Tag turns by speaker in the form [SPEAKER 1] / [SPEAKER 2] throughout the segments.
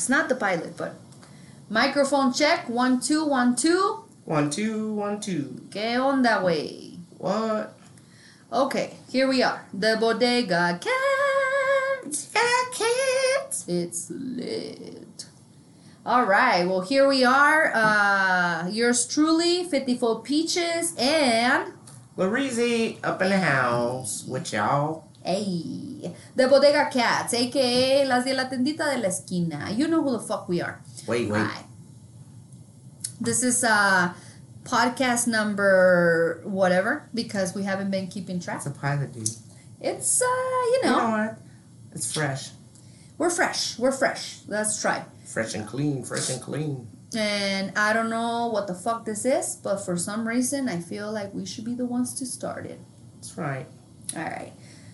[SPEAKER 1] It's not the pilot, but microphone check. One, two, one, two.
[SPEAKER 2] One, two, one, two.
[SPEAKER 1] ¿Qué onda, way?
[SPEAKER 2] What?
[SPEAKER 1] Okay, here we are. The Bodega Cat.
[SPEAKER 2] Cat.
[SPEAKER 1] It's lit. All right, well, here we are. Uh, yours truly, 54 Peaches, and.
[SPEAKER 2] Laureezy up in the house with y'all.
[SPEAKER 1] Hey, the Bodega Cats, aka las de la tendita de la esquina. You know who the fuck we are.
[SPEAKER 2] Wait, wait.
[SPEAKER 1] Right. This is uh podcast number whatever because we haven't been keeping track.
[SPEAKER 2] It's a pilot, dude.
[SPEAKER 1] It's uh you
[SPEAKER 2] You
[SPEAKER 1] know
[SPEAKER 2] know what? It's fresh.
[SPEAKER 1] we're fresh. We're fresh. Let's try.
[SPEAKER 2] Fresh and clean, fresh and clean.
[SPEAKER 1] And I don't know what the fuck this is, but for some reason I feel like we should be the ones to start it.
[SPEAKER 2] That's right.
[SPEAKER 1] All right.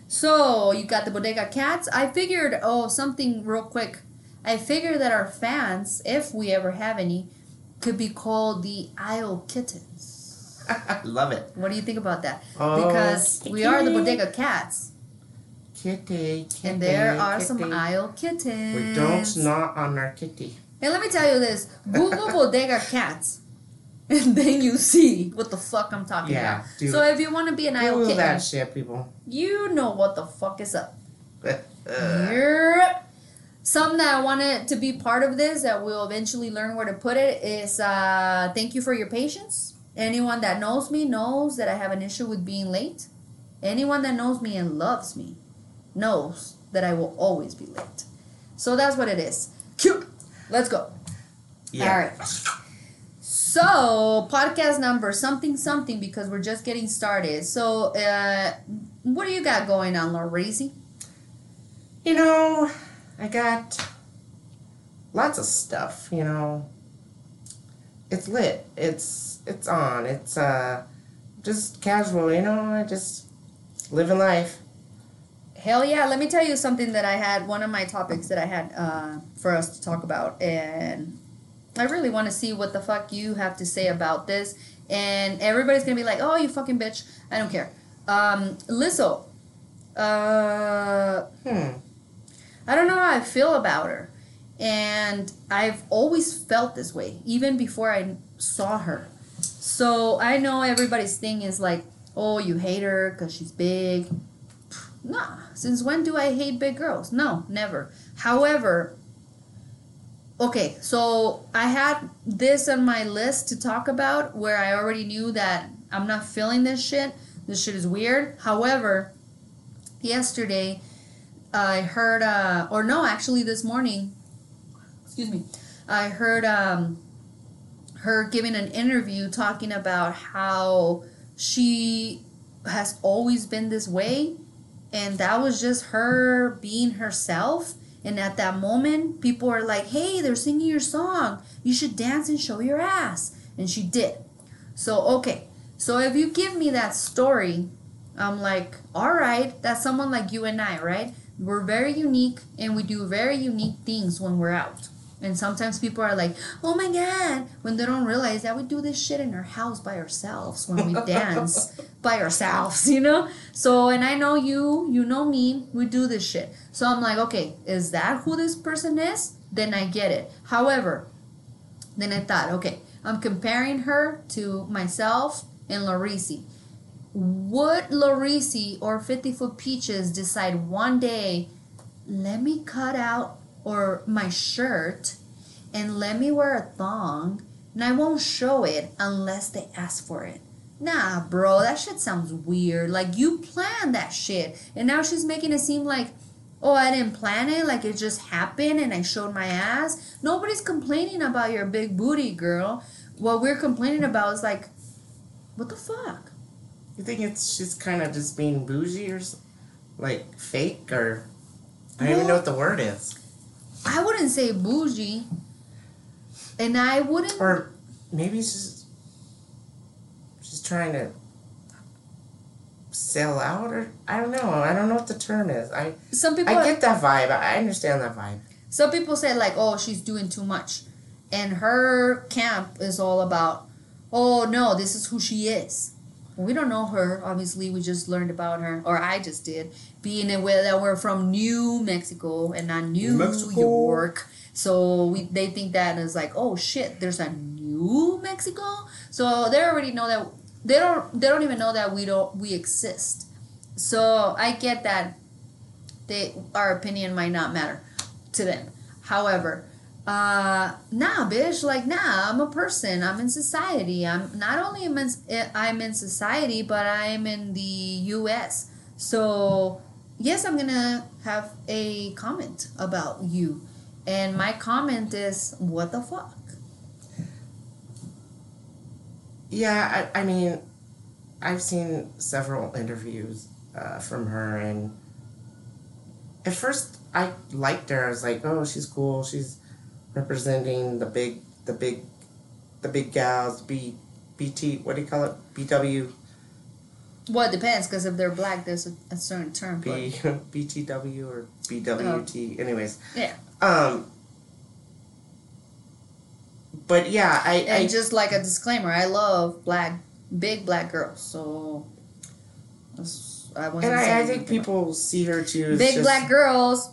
[SPEAKER 1] So you got the Bodega Cats. I figured, oh, something real quick. I figured that our fans, if we ever have any, could be called the Isle Kittens.
[SPEAKER 2] Love it.
[SPEAKER 1] What do you think about that?
[SPEAKER 2] Oh,
[SPEAKER 1] because we are the. Bodega Cats,
[SPEAKER 2] Kitty, kitty.
[SPEAKER 1] and there are some
[SPEAKER 2] kitty.
[SPEAKER 1] Isle Kittens.
[SPEAKER 2] We don't not on our kitty.
[SPEAKER 1] And let me tell you this: Google Bodega Cats, and then you see what the fuck I'm talking
[SPEAKER 2] Yeah,
[SPEAKER 1] about.
[SPEAKER 2] dude.
[SPEAKER 1] So if you want to be an Kitten,
[SPEAKER 2] that shit, people.
[SPEAKER 1] you know what the fuck is up.
[SPEAKER 2] Uh.
[SPEAKER 1] Some that I wanted to be part of this that we'll eventually learn where to put it is uh, thank you for your patience. Anyone that knows me knows that I have an issue with being late. Anyone that knows me and loves me knows that I will always be late. So that's what it is. Cute. Let's go.
[SPEAKER 2] yeah.
[SPEAKER 1] All right. So, podcast number something something because we're just getting started. So, uh, what do you got going on, Laureezy?
[SPEAKER 2] You know, I got lots of stuff, you know. It's lit. It's it's on. It's uh just casual, you know, I just living life.
[SPEAKER 1] Hell yeah! Let me tell you something that I had. One of my topics that I had uh, for us to talk about, and I really want to see what the fuck you have to say about this. And everybody's gonna be like, "Oh, you fucking bitch!" I don't care. Um, Lizzo. Uh,
[SPEAKER 2] Hmm.
[SPEAKER 1] I don't know how I feel about her. And I've always felt this way, even before I saw her. So I know everybody's thing is like, oh, you hate her because she's big. Nah, since when do I hate big girls? No, never. However, okay, so I had this on my list to talk about where I already knew that I'm not feeling this shit. This shit is weird. However, yesterday I heard, uh, or no, actually this morning, excuse me, I heard um, her giving an interview talking about how she has always been this way, and that was just her being herself. And at that moment, people are like, hey, they're singing your song. You should dance and show your ass. And she did. So, okay. So if you give me that story, I'm like, all right, that's someone like you and I, right? We're very unique and we do very unique things when we're out. And sometimes people are like, oh my God, when they don't realize that we do this shit in our house by ourselves when we dance by ourselves, you know? So, and I know you, you know me, we do this shit. So I'm like, okay, is that who this person is? Then I get it. However, then I thought, okay, I'm comparing her to myself and Laureezy. Would Laureezy or 50 Foot Peaches decide one day, let me cut out or my shirt and let me wear a thong and I won't show it unless they ask for it? Nah, bro, that shit sounds weird. Like you planned that shit. And now she's making it seem like, oh, I didn't plan it, like it just happened and I showed my ass. Nobody's complaining about your big booty, girl. What we're complaining about is like, what the fuck?
[SPEAKER 2] You think it's she's kind of just being bougie or like fake or I don't even know what the word is.
[SPEAKER 1] I wouldn't say bougie. And I wouldn't
[SPEAKER 2] Or maybe she's she's trying to sell out or I don't know. I don't know what the term is. I
[SPEAKER 1] some people
[SPEAKER 2] I get that vibe. I understand that vibe.
[SPEAKER 1] some people say like, oh, she's doing too much. And her camp is all about, oh no, this is who she is. We don't know her. Obviously, we just learned about her, or I just did, being aware that we're from New Mexico and not New
[SPEAKER 2] Mexico.
[SPEAKER 1] York. So we they think that is like, oh shit, there's a New Mexico. So they already know that they don't they don't even know that we don't we exist. So I get that they our opinion might not matter to them. However, uh, nah, bitch, like nah, I'm a person. I'm in society. I'm not only am in, I'm in society, but I'm in the U.S. So yes, I'm gonna have a comment about you, and my comment is, what the fuck?
[SPEAKER 2] Yeah, I, I mean, I've seen several interviews uh, from her, and at first I liked her. I was like, oh, she's cool. She's representing the big, the big, the big gals. B, BT. What do you call it? BW.
[SPEAKER 1] Well, it depends because if they're black, there's a, a certain term. for
[SPEAKER 2] B. BTW or BWT. Anyways.
[SPEAKER 1] Yeah.
[SPEAKER 2] Um. But yeah, I,
[SPEAKER 1] And
[SPEAKER 2] I
[SPEAKER 1] just like a disclaimer, I love black, big black girls. So I
[SPEAKER 2] and I, I think people see her too.
[SPEAKER 1] big
[SPEAKER 2] just-
[SPEAKER 1] black girls.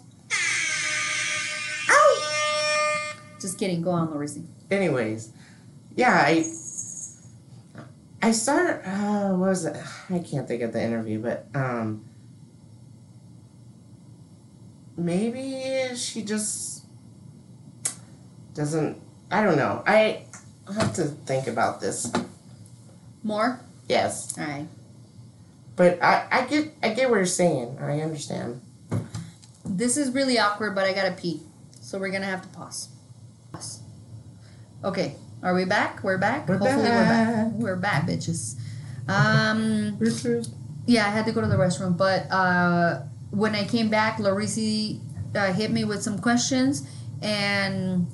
[SPEAKER 1] Ow! Just kidding. Go on, Larissa.
[SPEAKER 2] anyways, yeah, I I started. Uh, what was it? I can't think of the interview, but um, maybe she just doesn't. I don't know. I have to think about this.
[SPEAKER 1] More.
[SPEAKER 2] Yes,
[SPEAKER 1] All right.
[SPEAKER 2] but I I get I get what you're saying. I understand.
[SPEAKER 1] This is really awkward, but I gotta pee, so we're gonna have to pause. Pause. Okay. Are we back? We're back.
[SPEAKER 2] We're
[SPEAKER 1] Hopefully we're back.
[SPEAKER 2] back.
[SPEAKER 1] We're back, bitches. Um.
[SPEAKER 2] Richard.
[SPEAKER 1] Yeah, I had to go to the restroom, but uh, when I came back, Laureezy uh, hit me with some questions, and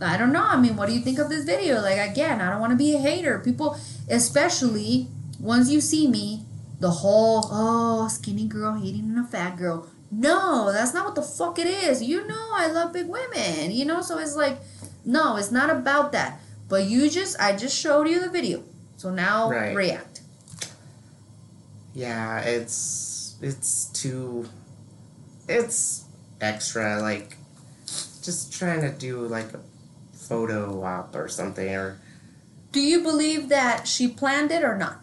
[SPEAKER 1] I don't know. I mean, what do you think of this video? Like, again, I don't want to be a hater. People, especially once you see me, the whole oh skinny girl hating on a fat girl. No, that's not what the fuck it is. You know, I love big women. You know, so it's like, no, it's not about that. But you just, I just showed you the video, so now
[SPEAKER 2] Right.
[SPEAKER 1] react.
[SPEAKER 2] Yeah, it's it's too it's extra like just trying to do like a photo op or something or
[SPEAKER 1] Do you believe that she planned it or not?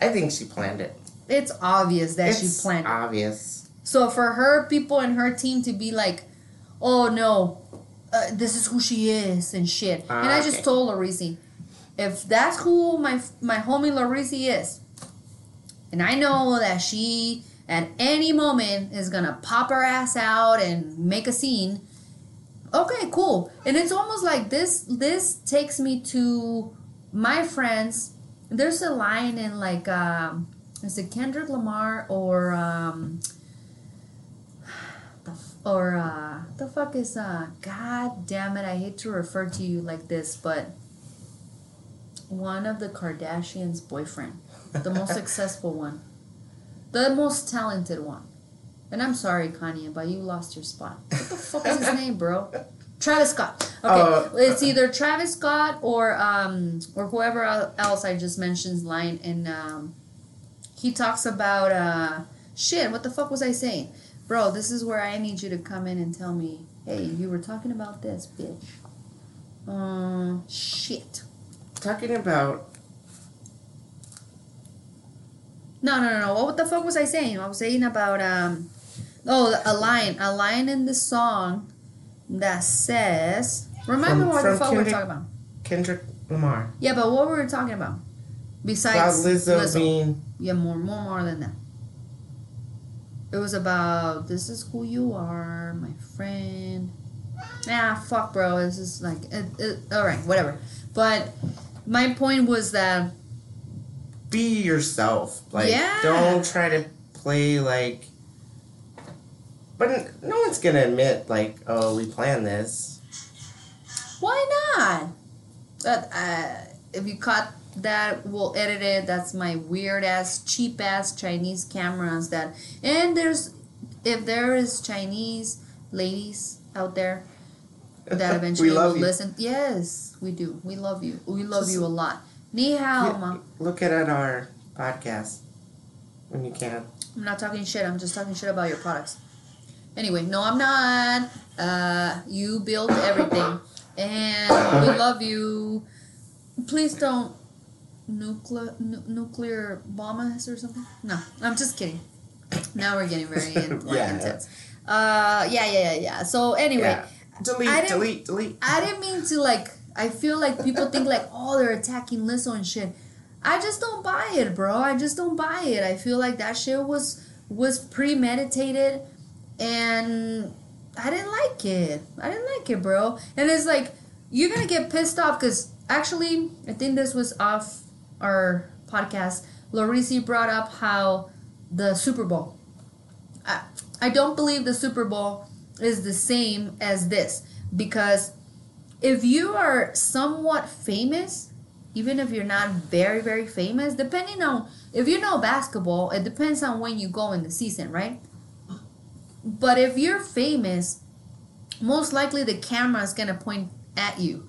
[SPEAKER 2] I think she planned it.
[SPEAKER 1] It's obvious that
[SPEAKER 2] it's
[SPEAKER 1] she planned it.
[SPEAKER 2] obvious.
[SPEAKER 1] So for her people and her team to be like, "Oh no, uh, this is who she is" and shit, and I
[SPEAKER 2] Ah,
[SPEAKER 1] just
[SPEAKER 2] okay.
[SPEAKER 1] told Laureezy, if that's who my my homie Laureezy is, and I know that she at any moment is gonna pop her ass out and make a scene. Okay, cool. And it's almost like this. This takes me to my friends. There's a line in like, um, is it Kendrick Lamar or um, or uh, the fuck is uh? God damn it! I hate to refer to you like this, but one of the Kardashians' boyfriend, the most successful one, the most talented one. And I'm sorry, Kanye, but you lost your spot. What the fuck is his name, bro? Travis Scott. Okay,
[SPEAKER 2] Uh,
[SPEAKER 1] it's either Travis Scott or um or whoever else I just mentioned line, and um, he talks about uh shit. What the fuck was I saying, bro? This is where I need you to come in and tell me, hey, you were talking about this, bitch. Um, shit.
[SPEAKER 2] Talking about
[SPEAKER 1] No, no, no, no. What the fuck was I saying? I was saying about um, oh, a line, a line in the song that says. Remind me
[SPEAKER 2] From-
[SPEAKER 1] what the fuck we're
[SPEAKER 2] Kendrick-
[SPEAKER 1] talking about.
[SPEAKER 2] Kendrick Lamar.
[SPEAKER 1] Yeah, but what were we talking about?
[SPEAKER 2] About
[SPEAKER 1] Besides
[SPEAKER 2] Lizzo,
[SPEAKER 1] Lizzo.
[SPEAKER 2] being
[SPEAKER 1] Yeah, more, more, more than that. It was about this is who you are, my friend. Nah, fuck, bro. This is like, it, it, all right, whatever. But my point was that
[SPEAKER 2] be yourself. Like
[SPEAKER 1] Yeah.
[SPEAKER 2] don't try to play like but no one's gonna admit like, oh, we planned this.
[SPEAKER 1] why not? But uh, if you caught that, we'll edit it. That's my weird ass, cheap ass Chinese cameras. That and there's if there is Chinese ladies out there that eventually will
[SPEAKER 2] you.
[SPEAKER 1] listen. Yes, we do. We love you. We love
[SPEAKER 2] Just-
[SPEAKER 1] you a lot. Ni hao,
[SPEAKER 2] Yeah,
[SPEAKER 1] ma.
[SPEAKER 2] Look at, at our podcast when you can.
[SPEAKER 1] I'm not talking shit. I'm just talking shit about your products. Anyway, no, I'm not. Uh, you built everything, and we love you. Please don't nuclear nu- nuclear bomb us or something. No, I'm just kidding. Now we're getting very in, like,
[SPEAKER 2] Yeah.
[SPEAKER 1] intense. Uh, yeah, yeah, yeah, yeah. So anyway,
[SPEAKER 2] Yeah. Delete, delete, delete.
[SPEAKER 1] I didn't mean to like. I feel like people think like, oh, they're attacking Lizzo and shit. I just don't buy it, bro. I just don't buy it. I feel like that shit was was premeditated, and I didn't like it. I didn't like it, bro. And it's like you're gonna get pissed off because actually, I think this was off our podcast. Laureezy brought up how the Super Bowl. I, I don't believe the Super Bowl is the same as this because if you are somewhat famous, even if you're not very very famous, depending on if you know basketball, it depends on when you go in the season, right? But if you're famous, most likely the camera is gonna point at you.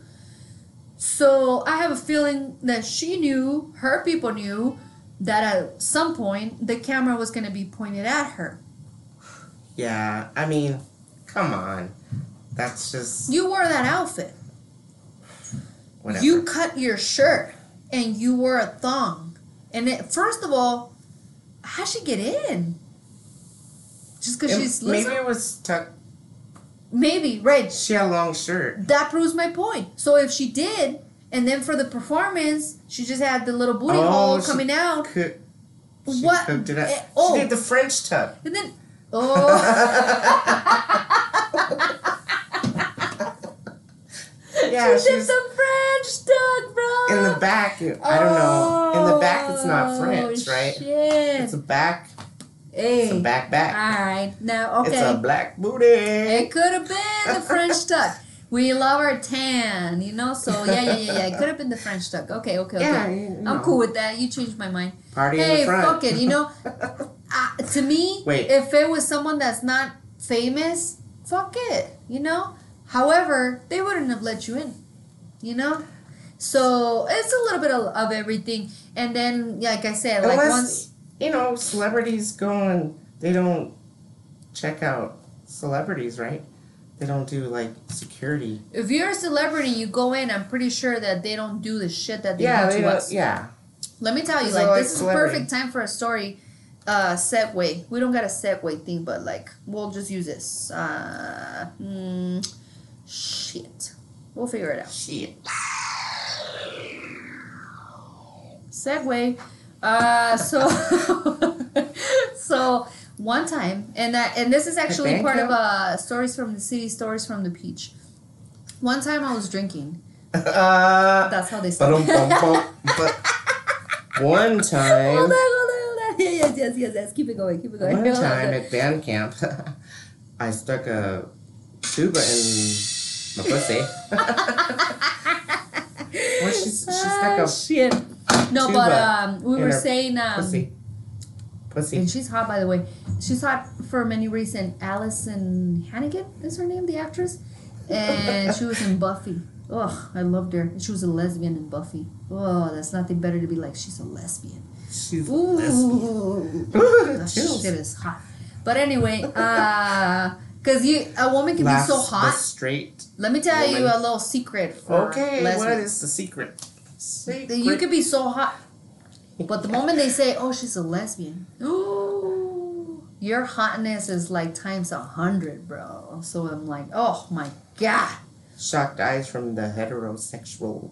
[SPEAKER 1] So I have a feeling that she knew, her people knew, that at some point the camera was gonna be pointed at her.
[SPEAKER 2] Yeah, I mean, come on. That's just
[SPEAKER 1] You wore that outfit.
[SPEAKER 2] whatever.
[SPEAKER 1] You cut your shirt and you wore a thong. And it, first of all, how'd she get in? Just because she's
[SPEAKER 2] maybe it was tucked.
[SPEAKER 1] Maybe, right.
[SPEAKER 2] She had a long shirt.
[SPEAKER 1] That proves my point. So if she did, and then for the performance, she just had the little booty
[SPEAKER 2] Oh,
[SPEAKER 1] hole coming out. What?
[SPEAKER 2] cooked it up.
[SPEAKER 1] Eh, oh.
[SPEAKER 2] She did the French tuck.
[SPEAKER 1] And then, oh.
[SPEAKER 2] Yeah,
[SPEAKER 1] she did the French duck, bro.
[SPEAKER 2] in the back. I don't know. In the back, it's not
[SPEAKER 1] Oh,
[SPEAKER 2] French, right?
[SPEAKER 1] Shit.
[SPEAKER 2] It's a back.
[SPEAKER 1] Hey.
[SPEAKER 2] It's a back back.
[SPEAKER 1] All right. Now, okay.
[SPEAKER 2] It's a black booty.
[SPEAKER 1] It could have been the French duck. We love our tan, you know. So yeah, yeah, yeah, yeah. It could have been the French duck. Okay, okay, okay.
[SPEAKER 2] Yeah, you- you
[SPEAKER 1] I'm cool with that. You changed my mind.
[SPEAKER 2] Party in
[SPEAKER 1] Hey,
[SPEAKER 2] the front.
[SPEAKER 1] fuck it. You know, uh, to me,
[SPEAKER 2] Wait.
[SPEAKER 1] if it was someone that's not famous, fuck it. You know. However, they wouldn't have let you in. You know. So it's a little bit of, of everything, and then, like I said, like once
[SPEAKER 2] you know, celebrities go and they don't check out celebrities, right? They don't do like security.
[SPEAKER 1] if you're a celebrity, you go in. I'm pretty sure that they don't do the shit that they
[SPEAKER 2] Yeah,
[SPEAKER 1] do
[SPEAKER 2] they
[SPEAKER 1] to us.
[SPEAKER 2] Yeah,
[SPEAKER 1] Let me tell you,
[SPEAKER 2] So,
[SPEAKER 1] like,
[SPEAKER 2] like,
[SPEAKER 1] this is perfect time for a story uh segue. We don't got a segue thing, but like we'll just use this. Uh mm, shit. We'll figure it out.
[SPEAKER 2] shit.
[SPEAKER 1] Segue. Uh so so one time and that and this is actually part
[SPEAKER 2] you.
[SPEAKER 1] of uh stories from the city, stories from the peach. One time I was drinking.
[SPEAKER 2] Uh,
[SPEAKER 1] That's how they
[SPEAKER 2] but one
[SPEAKER 1] Hold on,
[SPEAKER 2] time,
[SPEAKER 1] hold on, hold on. Yes, yes, yes, yes. Keep it going, keep it going.
[SPEAKER 2] one
[SPEAKER 1] Hold on.
[SPEAKER 2] time at band camp, I stuck a tuba in my pussy. Well, she's- she stuck a
[SPEAKER 1] shit. No, but um, we were saying um,
[SPEAKER 2] pussy. Pussy.
[SPEAKER 1] and she's hot by the way. She's hot for many reasons. Alyson Hannigan is her name, the actress, and she was in Buffy. Oh, I loved her. She was a lesbian in Buffy. Oh, that's nothing better to be like she's a lesbian.
[SPEAKER 2] She's a lesbian.
[SPEAKER 1] Ooh,
[SPEAKER 2] Ooh,
[SPEAKER 1] that shit is hot. But anyway, uh, cause you a woman can
[SPEAKER 2] Laughs
[SPEAKER 1] be so hot.
[SPEAKER 2] straight.
[SPEAKER 1] Let me tell you a little secret for
[SPEAKER 2] Okay, what
[SPEAKER 1] lesbians.
[SPEAKER 2] is the secret? Secret.
[SPEAKER 1] You could be so hot, but the moment they say, "Oh, she's a lesbian," your hotness is like times a hundred, bro. So I'm like, oh my god.
[SPEAKER 2] shocked eyes from the heterosexual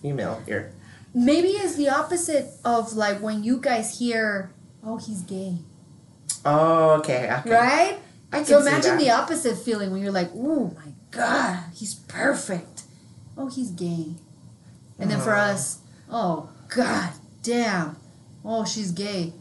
[SPEAKER 2] female here.
[SPEAKER 1] Maybe it's the opposite of like when you guys hear, "Oh, he's gay,"
[SPEAKER 2] Oh, okay. okay.
[SPEAKER 1] right?
[SPEAKER 2] I can
[SPEAKER 1] So
[SPEAKER 2] see
[SPEAKER 1] imagine
[SPEAKER 2] that.
[SPEAKER 1] the opposite feeling when you're like, "Oh my god, he's perfect." Oh, he's gay. And then for us, oh god damn. Oh, she's gay.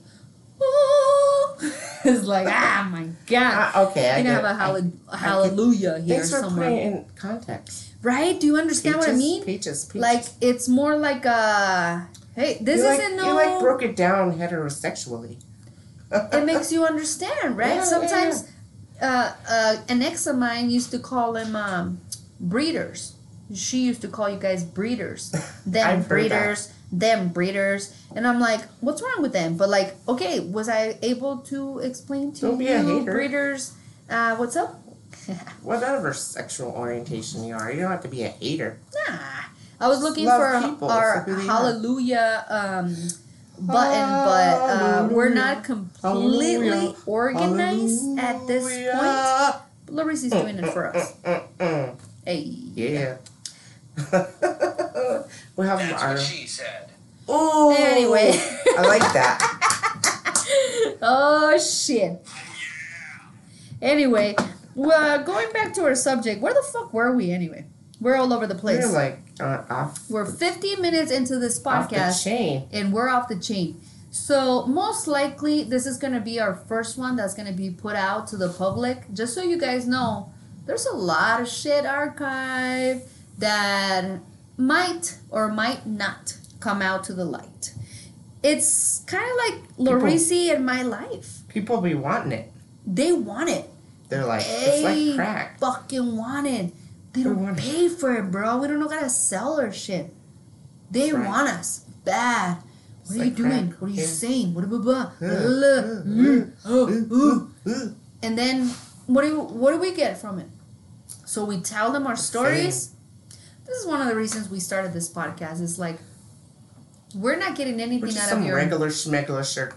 [SPEAKER 1] Oh. it's like, ah my god.
[SPEAKER 2] Ah, okay, I
[SPEAKER 1] You have a hall-
[SPEAKER 2] I
[SPEAKER 1] hallelujah here
[SPEAKER 2] Thanks for
[SPEAKER 1] somewhere.
[SPEAKER 2] putting in context.
[SPEAKER 1] Right? Do you understand what I mean?
[SPEAKER 2] Peaches, peaches.
[SPEAKER 1] Like it's more like a hey, this
[SPEAKER 2] you like,
[SPEAKER 1] isn't no
[SPEAKER 2] You like broke it down heterosexually.
[SPEAKER 1] it makes you understand, right?
[SPEAKER 2] Yeah, yeah,
[SPEAKER 1] Sometimes Uh, uh, an ex of mine used to call them um, breeders. She used to call you guys breeders. Them breeders, them breeders. And I'm like, what's wrong with them? But like, okay, was I able to explain to
[SPEAKER 2] Don't be
[SPEAKER 1] you
[SPEAKER 2] a hater.
[SPEAKER 1] breeders uh, what's up?
[SPEAKER 2] Whatever sexual orientation you are, you don't have to be a hater.
[SPEAKER 1] Nah. I was looking for
[SPEAKER 2] people
[SPEAKER 1] our
[SPEAKER 2] for who they are.
[SPEAKER 1] hallelujah um, button, but uh, we're not completely
[SPEAKER 2] Hallelujah.
[SPEAKER 1] organized at this point.
[SPEAKER 2] Hallelujah.
[SPEAKER 1] Larissa's doing it for us.
[SPEAKER 2] Mm, mm,
[SPEAKER 1] Hey.
[SPEAKER 2] Yeah. we have
[SPEAKER 3] That's
[SPEAKER 2] our.
[SPEAKER 3] what she said.
[SPEAKER 2] Oh.
[SPEAKER 1] Anyway.
[SPEAKER 2] I like that.
[SPEAKER 1] oh shit. Anyway, well, going back to our subject, where the fuck were we anyway? We're all over the place.
[SPEAKER 2] We're like uh, off,
[SPEAKER 1] We're 15 minutes into this
[SPEAKER 2] off the
[SPEAKER 1] podcast
[SPEAKER 2] chain.
[SPEAKER 1] and we're off the chain. So, most likely, this is going to be our first one that's going to be put out to the public. Just so you guys know, there's a lot of shit archived that might or might not come out to the light. It's kind of like Laureezy and my life.
[SPEAKER 2] People be wanting it.
[SPEAKER 1] They want it.
[SPEAKER 2] They're like, it's like crack.
[SPEAKER 1] fucking want it. They
[SPEAKER 2] They
[SPEAKER 1] don't
[SPEAKER 2] want it.
[SPEAKER 1] pay for it, bro. We don't know how to sell our shit. They
[SPEAKER 2] right.
[SPEAKER 1] want us bad. What
[SPEAKER 2] It's
[SPEAKER 1] are you
[SPEAKER 2] like
[SPEAKER 1] doing?
[SPEAKER 2] crack
[SPEAKER 1] What are you
[SPEAKER 2] cocaine.
[SPEAKER 1] saying? What blah, blah, blah,
[SPEAKER 2] Uh, uh.
[SPEAKER 1] And then what do what do we get from it? So we tell them our stories. This is one of the reasons we started this podcast. Is like we're not getting anything out
[SPEAKER 2] some
[SPEAKER 1] of your.
[SPEAKER 2] regular schmegular shirt.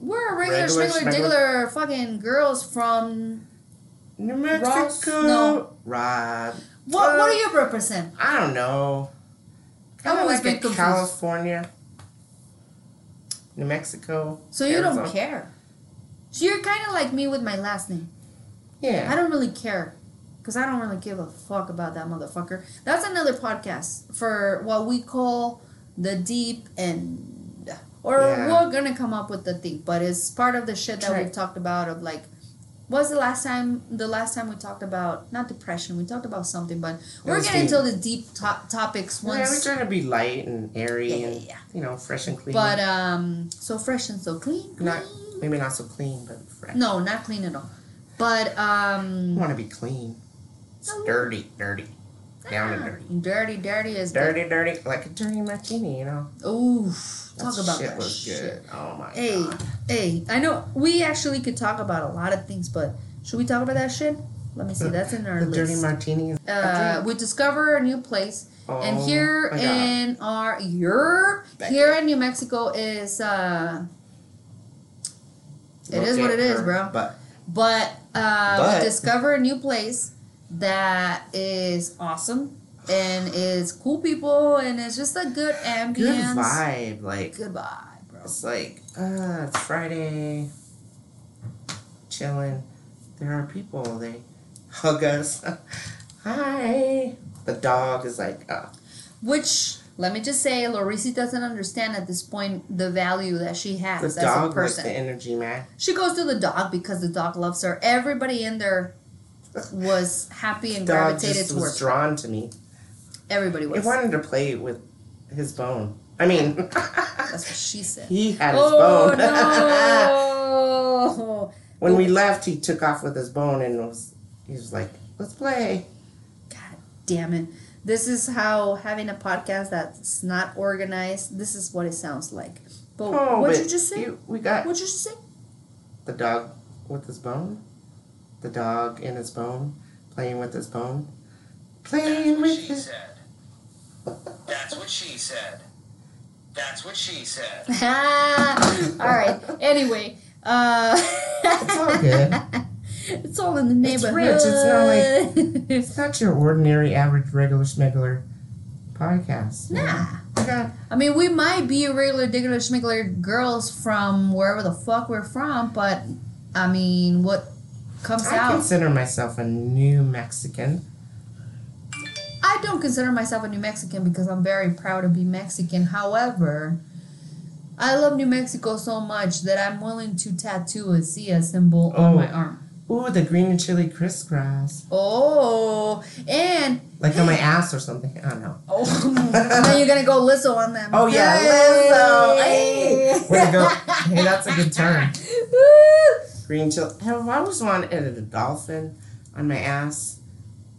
[SPEAKER 1] we're regular,
[SPEAKER 2] regular
[SPEAKER 1] regular,
[SPEAKER 2] schmegular-
[SPEAKER 1] diggler, fucking girls from.
[SPEAKER 2] New
[SPEAKER 1] Ross?
[SPEAKER 2] Mexico.
[SPEAKER 1] No.
[SPEAKER 2] Rod.
[SPEAKER 1] What What
[SPEAKER 2] Uh,
[SPEAKER 1] do you represent?
[SPEAKER 2] I don't know.
[SPEAKER 1] I've always
[SPEAKER 2] like
[SPEAKER 1] been
[SPEAKER 2] a
[SPEAKER 1] confused.
[SPEAKER 2] California. New Mexico.
[SPEAKER 1] So you don't care. So you're kind of like me with my last name.
[SPEAKER 2] Yeah.
[SPEAKER 1] I don't really care. Because I don't really give a fuck about that motherfucker. That's another podcast for what we call the deep end. Or
[SPEAKER 2] Yeah.
[SPEAKER 1] we're going to come up with the thing. But it's part of the shit that
[SPEAKER 2] Right.
[SPEAKER 1] we've talked about of like, was the last time, the last time we talked about, not depression, we talked about something, but we're
[SPEAKER 2] was
[SPEAKER 1] getting
[SPEAKER 2] deep.
[SPEAKER 1] into the deep to- topics
[SPEAKER 2] once Yeah,
[SPEAKER 1] we're
[SPEAKER 2] try to be light and airy
[SPEAKER 1] Yeah, yeah,
[SPEAKER 2] and
[SPEAKER 1] yeah.
[SPEAKER 2] you know fresh and clean.
[SPEAKER 1] But, um, so fresh and so clean.
[SPEAKER 2] not maybe not so clean, but fresh.
[SPEAKER 1] No, not clean at all. But, um,
[SPEAKER 2] I want to be clean. It's dirty, dirty, down and
[SPEAKER 1] Ah,
[SPEAKER 2] dirty,
[SPEAKER 1] Dirty, dirty is
[SPEAKER 2] dirty, dirty, like a dirty martini. You know.
[SPEAKER 1] Oof. Talk
[SPEAKER 2] That
[SPEAKER 1] about
[SPEAKER 2] shit
[SPEAKER 1] that
[SPEAKER 2] was
[SPEAKER 1] shit.
[SPEAKER 2] good. Oh my
[SPEAKER 1] Hey,
[SPEAKER 2] god.
[SPEAKER 1] hey, I know we actually could talk about a lot of things, but should we talk about that shit? Let me see. That's in our
[SPEAKER 2] The dirty
[SPEAKER 1] list.
[SPEAKER 2] martini.
[SPEAKER 1] Uh, we discover a new place, and
[SPEAKER 2] Oh
[SPEAKER 1] here in our
[SPEAKER 2] Becky.
[SPEAKER 1] here in New Mexico is uh, it is what
[SPEAKER 2] at
[SPEAKER 1] it is, bro.
[SPEAKER 2] butt.
[SPEAKER 1] but uh,
[SPEAKER 2] But-
[SPEAKER 1] we discover a new place that is awesome and is cool people and it's just a good ambience.
[SPEAKER 2] Good vibe. Like
[SPEAKER 1] Goodbye, bro.
[SPEAKER 2] it's like uh, it's Friday. Chilling. There are people. They hug us. Hi. The dog is like, uh,
[SPEAKER 1] Which let me just say, Laureezy doesn't understand at this point the value that she has
[SPEAKER 2] the
[SPEAKER 1] as a
[SPEAKER 2] dog likes
[SPEAKER 1] person.
[SPEAKER 2] the energy, man.
[SPEAKER 1] She goes to the dog because the dog loves her. Everybody in there was happy and
[SPEAKER 2] Dog
[SPEAKER 1] gravitated
[SPEAKER 2] just was
[SPEAKER 1] towards her.
[SPEAKER 2] drawn to me.
[SPEAKER 1] Everybody was.
[SPEAKER 2] He wanted to play with his bone. I mean,
[SPEAKER 1] That's what she said.
[SPEAKER 2] he had his
[SPEAKER 1] oh
[SPEAKER 2] bone.
[SPEAKER 1] no!
[SPEAKER 2] when we left, he took off with his bone and was he was like, "Let's play."
[SPEAKER 1] God damn it! This is how having a podcast that's not organized. This is what it sounds like. But
[SPEAKER 2] Oh,
[SPEAKER 1] what'd
[SPEAKER 2] but
[SPEAKER 1] you just say?
[SPEAKER 2] you- we got
[SPEAKER 1] What'd you just say?
[SPEAKER 2] the dog with his bone. The dog in his bone, playing with his bone,
[SPEAKER 3] That's
[SPEAKER 2] playing
[SPEAKER 3] what
[SPEAKER 2] with
[SPEAKER 3] she
[SPEAKER 2] his.
[SPEAKER 3] said. That's what she said. That's what she said.
[SPEAKER 1] all right. Anyway, uh,
[SPEAKER 2] It's all good.
[SPEAKER 1] It's all in the
[SPEAKER 2] It's
[SPEAKER 1] neighborhood.
[SPEAKER 2] rich, it's not It's not your ordinary, average, regular, smuggler podcast.
[SPEAKER 1] nah.
[SPEAKER 2] We got
[SPEAKER 1] I mean, we might be a regular, digger, schmiggler girls from wherever the fuck we're from, but I mean, what comes
[SPEAKER 2] I
[SPEAKER 1] out?
[SPEAKER 2] consider myself a new Mexican.
[SPEAKER 1] I don't consider myself a New Mexican because I'm very proud to be Mexican. However, I love New Mexico so much that I'm willing to tattoo a Zia symbol on
[SPEAKER 2] Oh.
[SPEAKER 1] my arm.
[SPEAKER 2] Ooh, the green and chili crisscross.
[SPEAKER 1] Oh, and
[SPEAKER 2] Like on my ass or something. I don't know.
[SPEAKER 1] oh, now you're gonna go Lizzo on them.
[SPEAKER 2] Oh, yeah, Lizzo. Hey. Way to go. Hey, that's a good term.
[SPEAKER 1] Woo.
[SPEAKER 2] Green chili. I've always wanted a dolphin on my ass.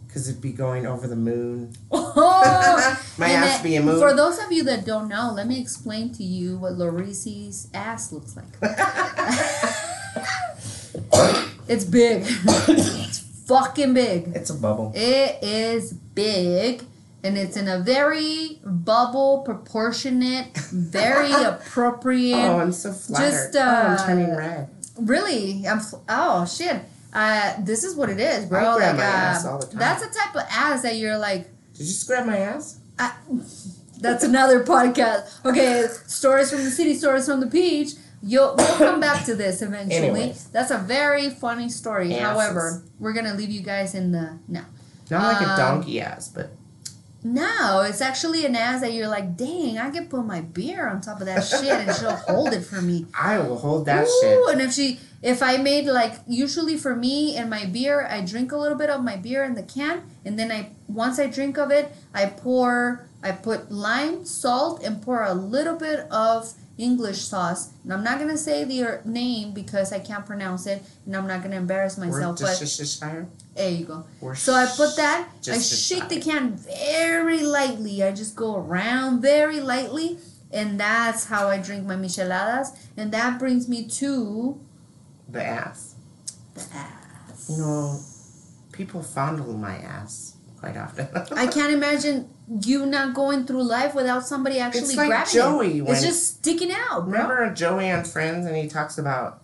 [SPEAKER 2] Because it'd be going over the moon.
[SPEAKER 1] Oh,
[SPEAKER 2] My ass
[SPEAKER 1] that-
[SPEAKER 2] be a moon.
[SPEAKER 1] For those of you that don't know, let me explain to you what Laureezy's ass looks like. it's big. it's fucking big.
[SPEAKER 2] it's a bubble.
[SPEAKER 1] It is big. And it's in a very bubble, proportionate, very appropriate.
[SPEAKER 2] Oh, I'm so flattered.
[SPEAKER 1] just,
[SPEAKER 2] oh, I'm
[SPEAKER 1] uh,
[SPEAKER 2] turning red.
[SPEAKER 1] Really? I'm. fl- Oh shit. Uh, this is what it is, bro.
[SPEAKER 2] I grab
[SPEAKER 1] like,
[SPEAKER 2] my
[SPEAKER 1] uh,
[SPEAKER 2] ass all the time.
[SPEAKER 1] That's the type of ass that you're like.
[SPEAKER 2] Did you just grab my ass?
[SPEAKER 1] I, that's another podcast. Okay, stories from the city, stories from the beach. You'll we'll come back to this eventually.
[SPEAKER 2] Anyways.
[SPEAKER 1] That's a very funny story.
[SPEAKER 2] Asses.
[SPEAKER 1] However, we're gonna leave you guys in the no.
[SPEAKER 2] Not like a
[SPEAKER 1] Um,
[SPEAKER 2] donkey ass, but
[SPEAKER 1] No, it's actually an ass that you're like, dang, I can put my beer on top of that shit and she'll hold it for me.
[SPEAKER 2] I will hold that
[SPEAKER 1] Ooh,
[SPEAKER 2] shit.
[SPEAKER 1] and if she, if I made like usually for me and my beer, I drink a little bit of my beer in the can, and then I once I drink of it, I pour, I put lime, salt, and pour a little bit of English sauce. And I'm not gonna say the er, name because I can't pronounce it, and I'm not gonna embarrass myself. But
[SPEAKER 2] Worcestershire.
[SPEAKER 1] There you go.
[SPEAKER 2] Or
[SPEAKER 1] So I put that, I shake the can very lightly. I just go around very lightly, and that's how I drink my micheladas. And that brings me to
[SPEAKER 2] the ass.
[SPEAKER 1] the ass.
[SPEAKER 2] You know, people fondle my ass quite often.
[SPEAKER 1] I can't imagine you not going through life without somebody actually
[SPEAKER 2] It's like
[SPEAKER 1] grabbing
[SPEAKER 2] Joey
[SPEAKER 1] it. It's just sticking out, bro.
[SPEAKER 2] Remember Joey on Friends, and he talks about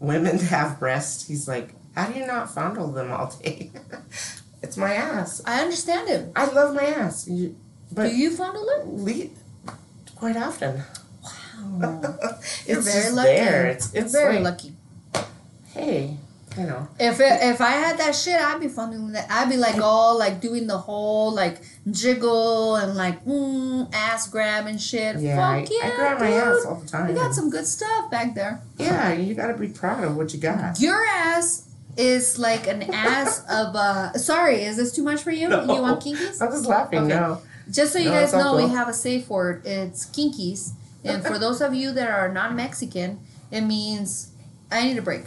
[SPEAKER 2] women have breasts. He's like, "How do you not fondle them all day?" it's my ass.
[SPEAKER 1] I understand it.
[SPEAKER 2] I love my ass, You- but
[SPEAKER 1] Do you fondle it?
[SPEAKER 2] le- quite often.
[SPEAKER 1] Wow. You're
[SPEAKER 2] it's
[SPEAKER 1] very lucky.
[SPEAKER 2] there. It's
[SPEAKER 1] You're
[SPEAKER 2] it's
[SPEAKER 1] very
[SPEAKER 2] like,
[SPEAKER 1] lucky.
[SPEAKER 2] hey, you know.
[SPEAKER 1] If it, if I had that shit, I'd be fondling that. I'd be like all like doing the whole like jiggle and like mm, ass grab and shit.
[SPEAKER 2] Yeah,
[SPEAKER 1] Fuck
[SPEAKER 2] I,
[SPEAKER 1] yeah,
[SPEAKER 2] I grab my ass all the time.
[SPEAKER 1] You got some good stuff back there.
[SPEAKER 2] yeah, you gotta be proud of what you got.
[SPEAKER 1] Your ass is like an ass of uh sorry, is this too much for you?
[SPEAKER 2] No.
[SPEAKER 1] You want kinkies?
[SPEAKER 2] I'm just laughing.
[SPEAKER 1] Okay.
[SPEAKER 2] No,
[SPEAKER 1] Just so you
[SPEAKER 2] No,
[SPEAKER 1] guys
[SPEAKER 2] it's all
[SPEAKER 1] know, we have a safe word. It's kinkies. And for those of you that are not Mexican, it means I need a break.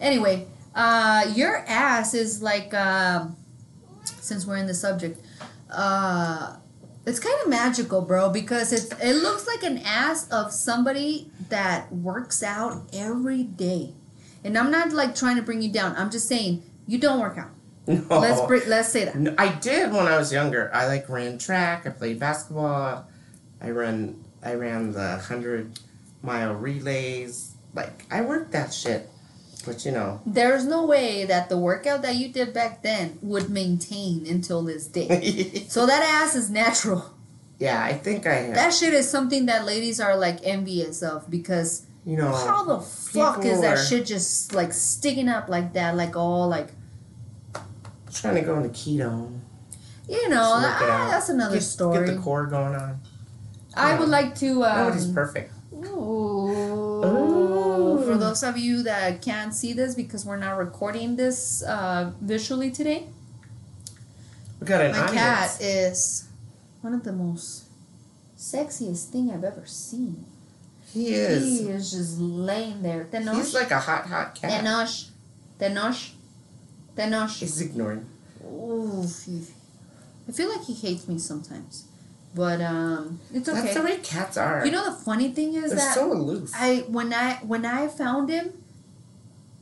[SPEAKER 1] Anyway, uh, your ass is like, um since we're in the subject, uh, it's kind of magical, bro, because it's it looks like an ass of somebody that works out every day. And I'm not like trying to bring you down. I'm just saying you don't work out.
[SPEAKER 2] no.
[SPEAKER 1] Let's bring, let's say that.
[SPEAKER 2] No, I did when I was younger. I like ran track. I played basketball. I run. I ran the hundred mile relays. Like I worked that shit. But you know,
[SPEAKER 1] There's no way that the workout that you did back then would maintain until this day. So that ass is natural.
[SPEAKER 2] yeah, I think I have.
[SPEAKER 1] That shit is something that ladies are like envious of because
[SPEAKER 2] you know,
[SPEAKER 1] how the fuck is that shit just like sticking up like that, like all like
[SPEAKER 2] trying to go into keto.
[SPEAKER 1] you know
[SPEAKER 2] Just
[SPEAKER 1] ah, that's another story.
[SPEAKER 2] Get the core going on.
[SPEAKER 1] I
[SPEAKER 2] Yeah.
[SPEAKER 1] would like to.
[SPEAKER 2] Nobody's
[SPEAKER 1] Um,
[SPEAKER 2] perfect.
[SPEAKER 1] ooh.
[SPEAKER 2] Ooh.
[SPEAKER 1] For those of you that can't see this because we're not recording this uh, visually today,
[SPEAKER 2] We got an
[SPEAKER 1] My
[SPEAKER 2] audience.
[SPEAKER 1] cat is one of the most sexiest thing I've ever seen.
[SPEAKER 2] He is.
[SPEAKER 1] He is just laying there.
[SPEAKER 2] He's like a hot, hot cat.
[SPEAKER 1] Tenoch, Tenoch, Tenoch.
[SPEAKER 2] He's ignoring.
[SPEAKER 1] Oof. I feel like he hates me sometimes, but um, it's okay.
[SPEAKER 2] That's the way cats are.
[SPEAKER 1] You know the funny thing is
[SPEAKER 2] They're
[SPEAKER 1] that
[SPEAKER 2] so aloof.
[SPEAKER 1] I when I when I found him,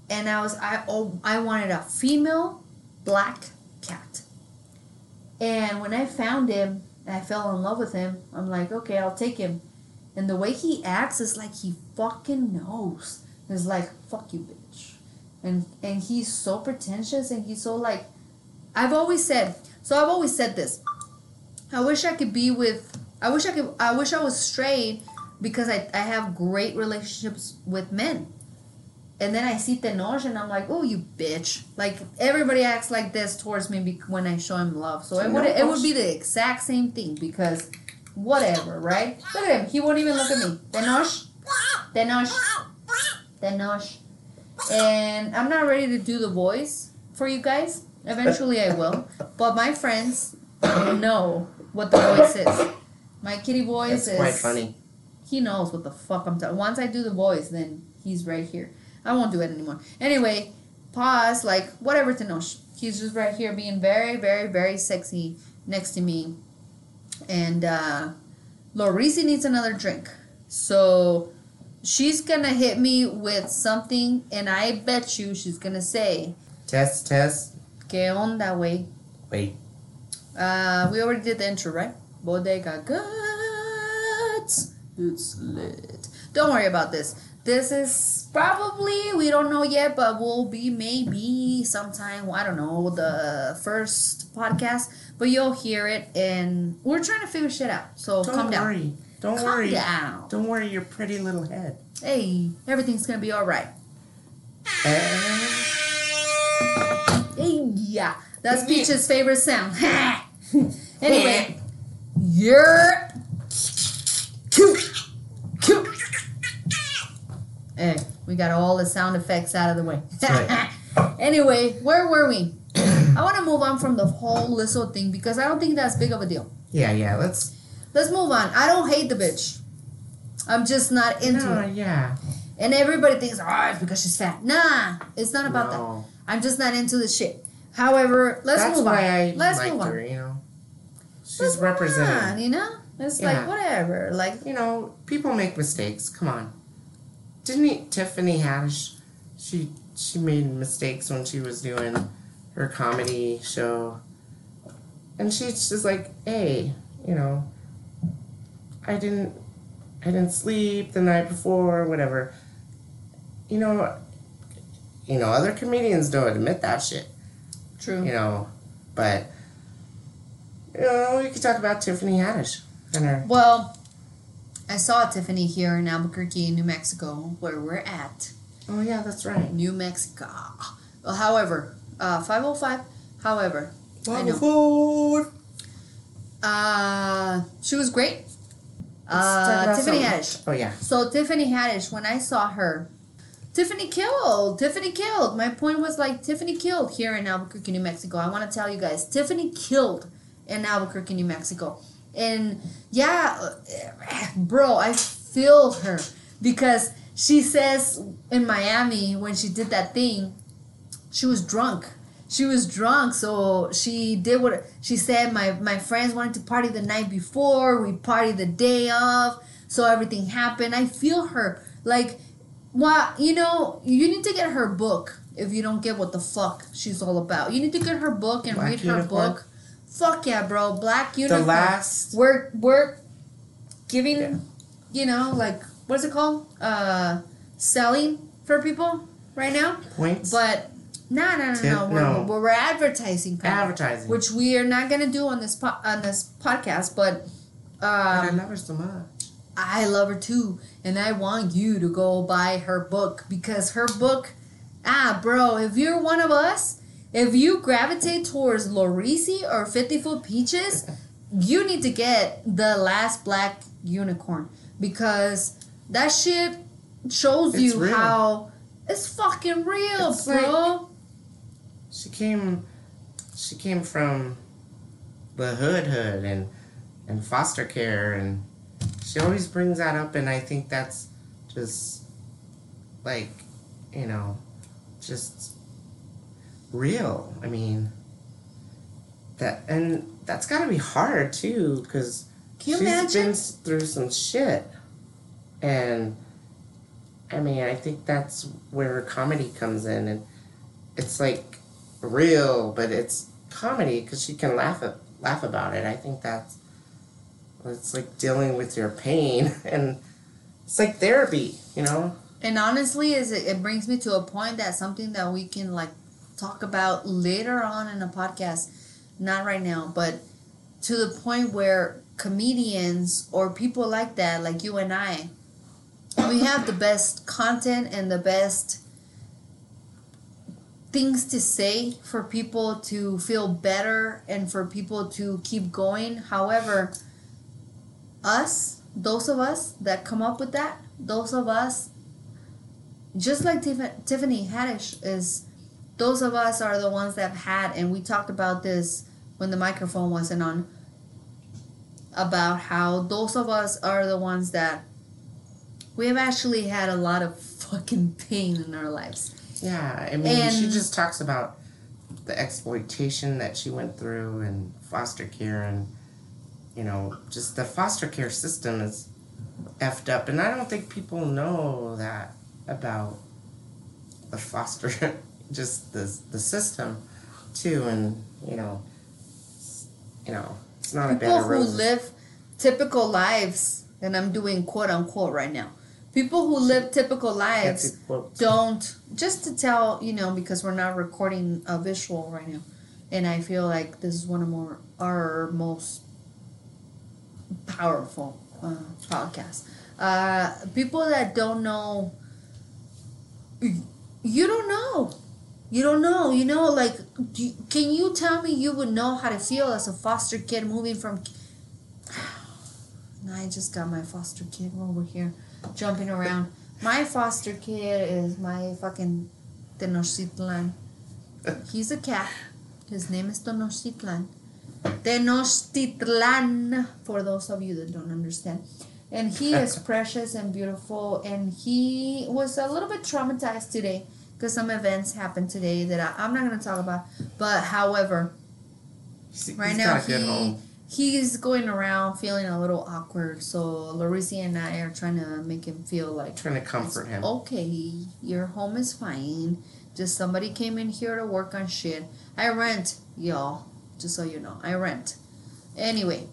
[SPEAKER 1] and I was I oh I wanted a female black cat, and when I found him and I fell in love with him, I'm like okay I'll take him, and the way he acts is like he fucking knows. It's like fuck you bitch, and and he's so pretentious and he's so like, I've always said so I've always said this. I wish I could be with. I wish I could. I wish I was straight because I, I have great relationships with men. And then I see Tenoch and I'm like, oh, you bitch. Like, everybody acts like this towards me when I show him love. So it would, it would be the exact same thing because whatever, right? Look at him. He won't even look at me. Tenoch. Tenoch. Tenoch. And I'm not ready to do the voice for you guys. Eventually I will. But my friends know what the voice is. My kitty voice
[SPEAKER 2] It's
[SPEAKER 1] is
[SPEAKER 2] quite funny.
[SPEAKER 1] he knows what the fuck I'm talking. Once I do the voice, then he's right here. I won't do it anymore. Anyway, pause, like whatever know. He's just right here being very, very, very sexy next to me. And uh Lorisi needs another drink. So she's gonna hit me with something and I bet you she's gonna say,
[SPEAKER 2] Test, test.
[SPEAKER 1] Que onda, way?
[SPEAKER 2] Wait.
[SPEAKER 1] Uh we already did the intro, right? Bodega Cats. It's lit. Don't worry about this. This is probably we don't know yet, but will be maybe sometime. I don't know the first podcast, but you'll hear it, and we're trying to figure shit out. So
[SPEAKER 2] Don't
[SPEAKER 1] down.
[SPEAKER 2] worry. Don't
[SPEAKER 1] calm
[SPEAKER 2] worry.
[SPEAKER 1] down.
[SPEAKER 2] Don't worry your pretty little head.
[SPEAKER 1] Hey, everything's gonna be all right.
[SPEAKER 2] And
[SPEAKER 1] Hey, yeah, that's. Peach's favorite sound. anyway, you're cute. Hey, we got all the sound effects out of the way.
[SPEAKER 2] That's
[SPEAKER 1] anyway, where were we? I want to move on from the whole Lizzo thing because I don't think that's big of a deal.
[SPEAKER 2] yeah, yeah, let's
[SPEAKER 1] Let's move on. I don't hate the bitch. I'm just not into
[SPEAKER 2] no,
[SPEAKER 1] it.
[SPEAKER 2] yeah.
[SPEAKER 1] And everybody thinks, oh, it's because she's fat. Nah, it's not about that.
[SPEAKER 2] No.
[SPEAKER 1] I'm just not into the shit. However, let's
[SPEAKER 2] That's
[SPEAKER 1] move on.
[SPEAKER 2] I
[SPEAKER 1] let's move on.
[SPEAKER 2] her, you know. She's
[SPEAKER 1] Let's move
[SPEAKER 2] representing.
[SPEAKER 1] on, you know? It's
[SPEAKER 2] Yeah.
[SPEAKER 1] like whatever. Like
[SPEAKER 2] You know, people make mistakes. Come on. Didn't Tiffany Haddish? She she made mistakes when she was doing her comedy show, and she's just like, hey, you know, I didn't I didn't sleep the night before, whatever. You know, you know, other comedians don't admit that shit.
[SPEAKER 1] true.
[SPEAKER 2] you know, but you know, we could talk about Tiffany Haddish and her.
[SPEAKER 1] Well, I saw Tiffany here in Albuquerque, New Mexico, where we're at.
[SPEAKER 2] Oh yeah, that's right.
[SPEAKER 1] New Mexico. Well, however, uh, 505. However, I know. Uh, she was great. Uh, Tiffany Haddish.
[SPEAKER 2] Oh yeah.
[SPEAKER 1] So Tiffany Haddish, when I saw her, Tiffany killed. Tiffany killed. My point was like Tiffany killed here in Albuquerque, New Mexico. I want to tell you guys, Tiffany killed in Albuquerque, New Mexico. And yeah, bro, I feel her because she says in Miami when she did that thing, she was drunk. She was drunk, so she did what she said. My my friends wanted to party the night before. We party the day of, so everything happened. I feel her. Like, well, you know, you need to get her book if you don't get what the fuck she's all about. You need to get her book and read her book. Fuck yeah, bro. Black
[SPEAKER 2] The
[SPEAKER 1] unicorn.
[SPEAKER 2] last
[SPEAKER 1] We're we're giving,
[SPEAKER 2] Yeah.
[SPEAKER 1] you know, like what's it called? Uh, selling for people right now.
[SPEAKER 2] points
[SPEAKER 1] But no, no, no, no. We're,
[SPEAKER 2] no.
[SPEAKER 1] we're, we're advertising,
[SPEAKER 2] advertising.
[SPEAKER 1] which we are not gonna do on this po- on this podcast. But
[SPEAKER 2] But I
[SPEAKER 1] um,
[SPEAKER 2] love her so much.
[SPEAKER 1] I love her too, and I want you to go buy her book because her book, ah, bro, if you're one of us, if you gravitate towards Laureezy or Fifty Foot Peaches, you need to get the Last Black Unicorn because that shit shows
[SPEAKER 2] It's
[SPEAKER 1] you
[SPEAKER 2] real.
[SPEAKER 1] how it's fucking real,
[SPEAKER 2] It's
[SPEAKER 1] bro.
[SPEAKER 2] She came, she came from the hood, hood, and and foster care, and she always brings that up, and I think that's just like, you know, just real. I mean, that and that's got to be hard too, because she's
[SPEAKER 1] imagine?
[SPEAKER 2] been through some shit, and I mean, I think that's where her comedy comes in, and it's like real, but it's comedy because she can laugh at, laugh about it. I think that's it's like dealing with your pain, and it's like therapy, you know.
[SPEAKER 1] And honestly, is it, it brings me to a point that something that we can like talk about later on in a podcast, not right now, but to the point where comedians or people like that, like you and I, we have the best content and the best things to say for people to feel better and for people to keep going. However, us, those of us that come up with that, those of us just like Tiff- Tiffany Haddish is, those of us are the ones that have had, and we talked about this when the microphone wasn't on, about how those of us are the ones that we have actually had a lot of fucking pain in our lives.
[SPEAKER 2] Yeah, I mean, she just talks about the exploitation that she went through and foster care, and you know, just the foster care system is effed up, and I don't think people know that about the foster, just the the system, too, and you know, you know, it's not a bed
[SPEAKER 1] people
[SPEAKER 2] of
[SPEAKER 1] who
[SPEAKER 2] roses.
[SPEAKER 1] live typical lives, and I'm doing quote unquote right now. People who live typical lives
[SPEAKER 2] a
[SPEAKER 1] don't just to tell you know because we're not recording a visual right now and i feel like this is one of more our most powerful uh, podcasts uh, people that don't know you don't know you don't know you know like do can you tell me you would know how to feel as a foster kid moving from i just got my foster kid over here jumping around my foster kid is my fucking Tenochtitlan. He's a cat. His name is Tenochtitlan. Tenochtitlan, for those of you that don't understand. And he is precious and beautiful. And he was a little bit traumatized today because some events happened today that I, I'm not going to talk about. But however,
[SPEAKER 2] He's-
[SPEAKER 1] right
[SPEAKER 2] he's
[SPEAKER 1] now
[SPEAKER 2] got a good
[SPEAKER 1] he he's going around feeling a little awkward. So Larissa and I are trying to make him feel like
[SPEAKER 2] trying to comfort him.
[SPEAKER 1] Okay, your home is fine. Just somebody came in here to work on shit. I rent, y'all. Just so you know, I rent. Anyway,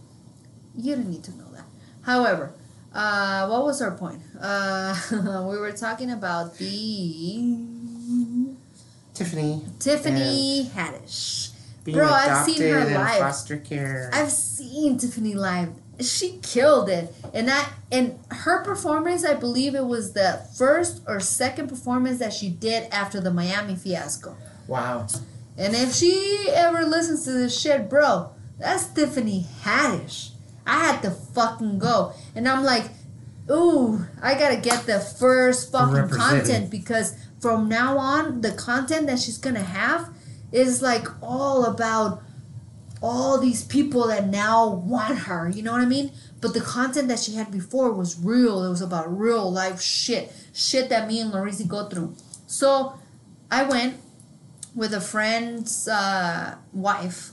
[SPEAKER 1] you don't need to know that. However, uh, what was our point? Uh, we were talking about the
[SPEAKER 2] Tiffany
[SPEAKER 1] Tiffany Haddish. Bro, I've seen her live.
[SPEAKER 2] foster care.
[SPEAKER 1] I've seen Tiffany live. She killed it, and that and her performance. I believe it was the first or second performance that she did after the Miami fiasco.
[SPEAKER 2] wow.
[SPEAKER 1] And if she ever listens to this shit, bro, that's Tiffany Haddish. I had to fucking go, and I'm like, ooh, I gotta get the first fucking content because from now on, the content that she's gonna have is like all about all these people that now want her. You know what I mean? But the content that she had before was real. It was about real life shit, shit that me and Larissa go through. So I went with a friend's uh, wife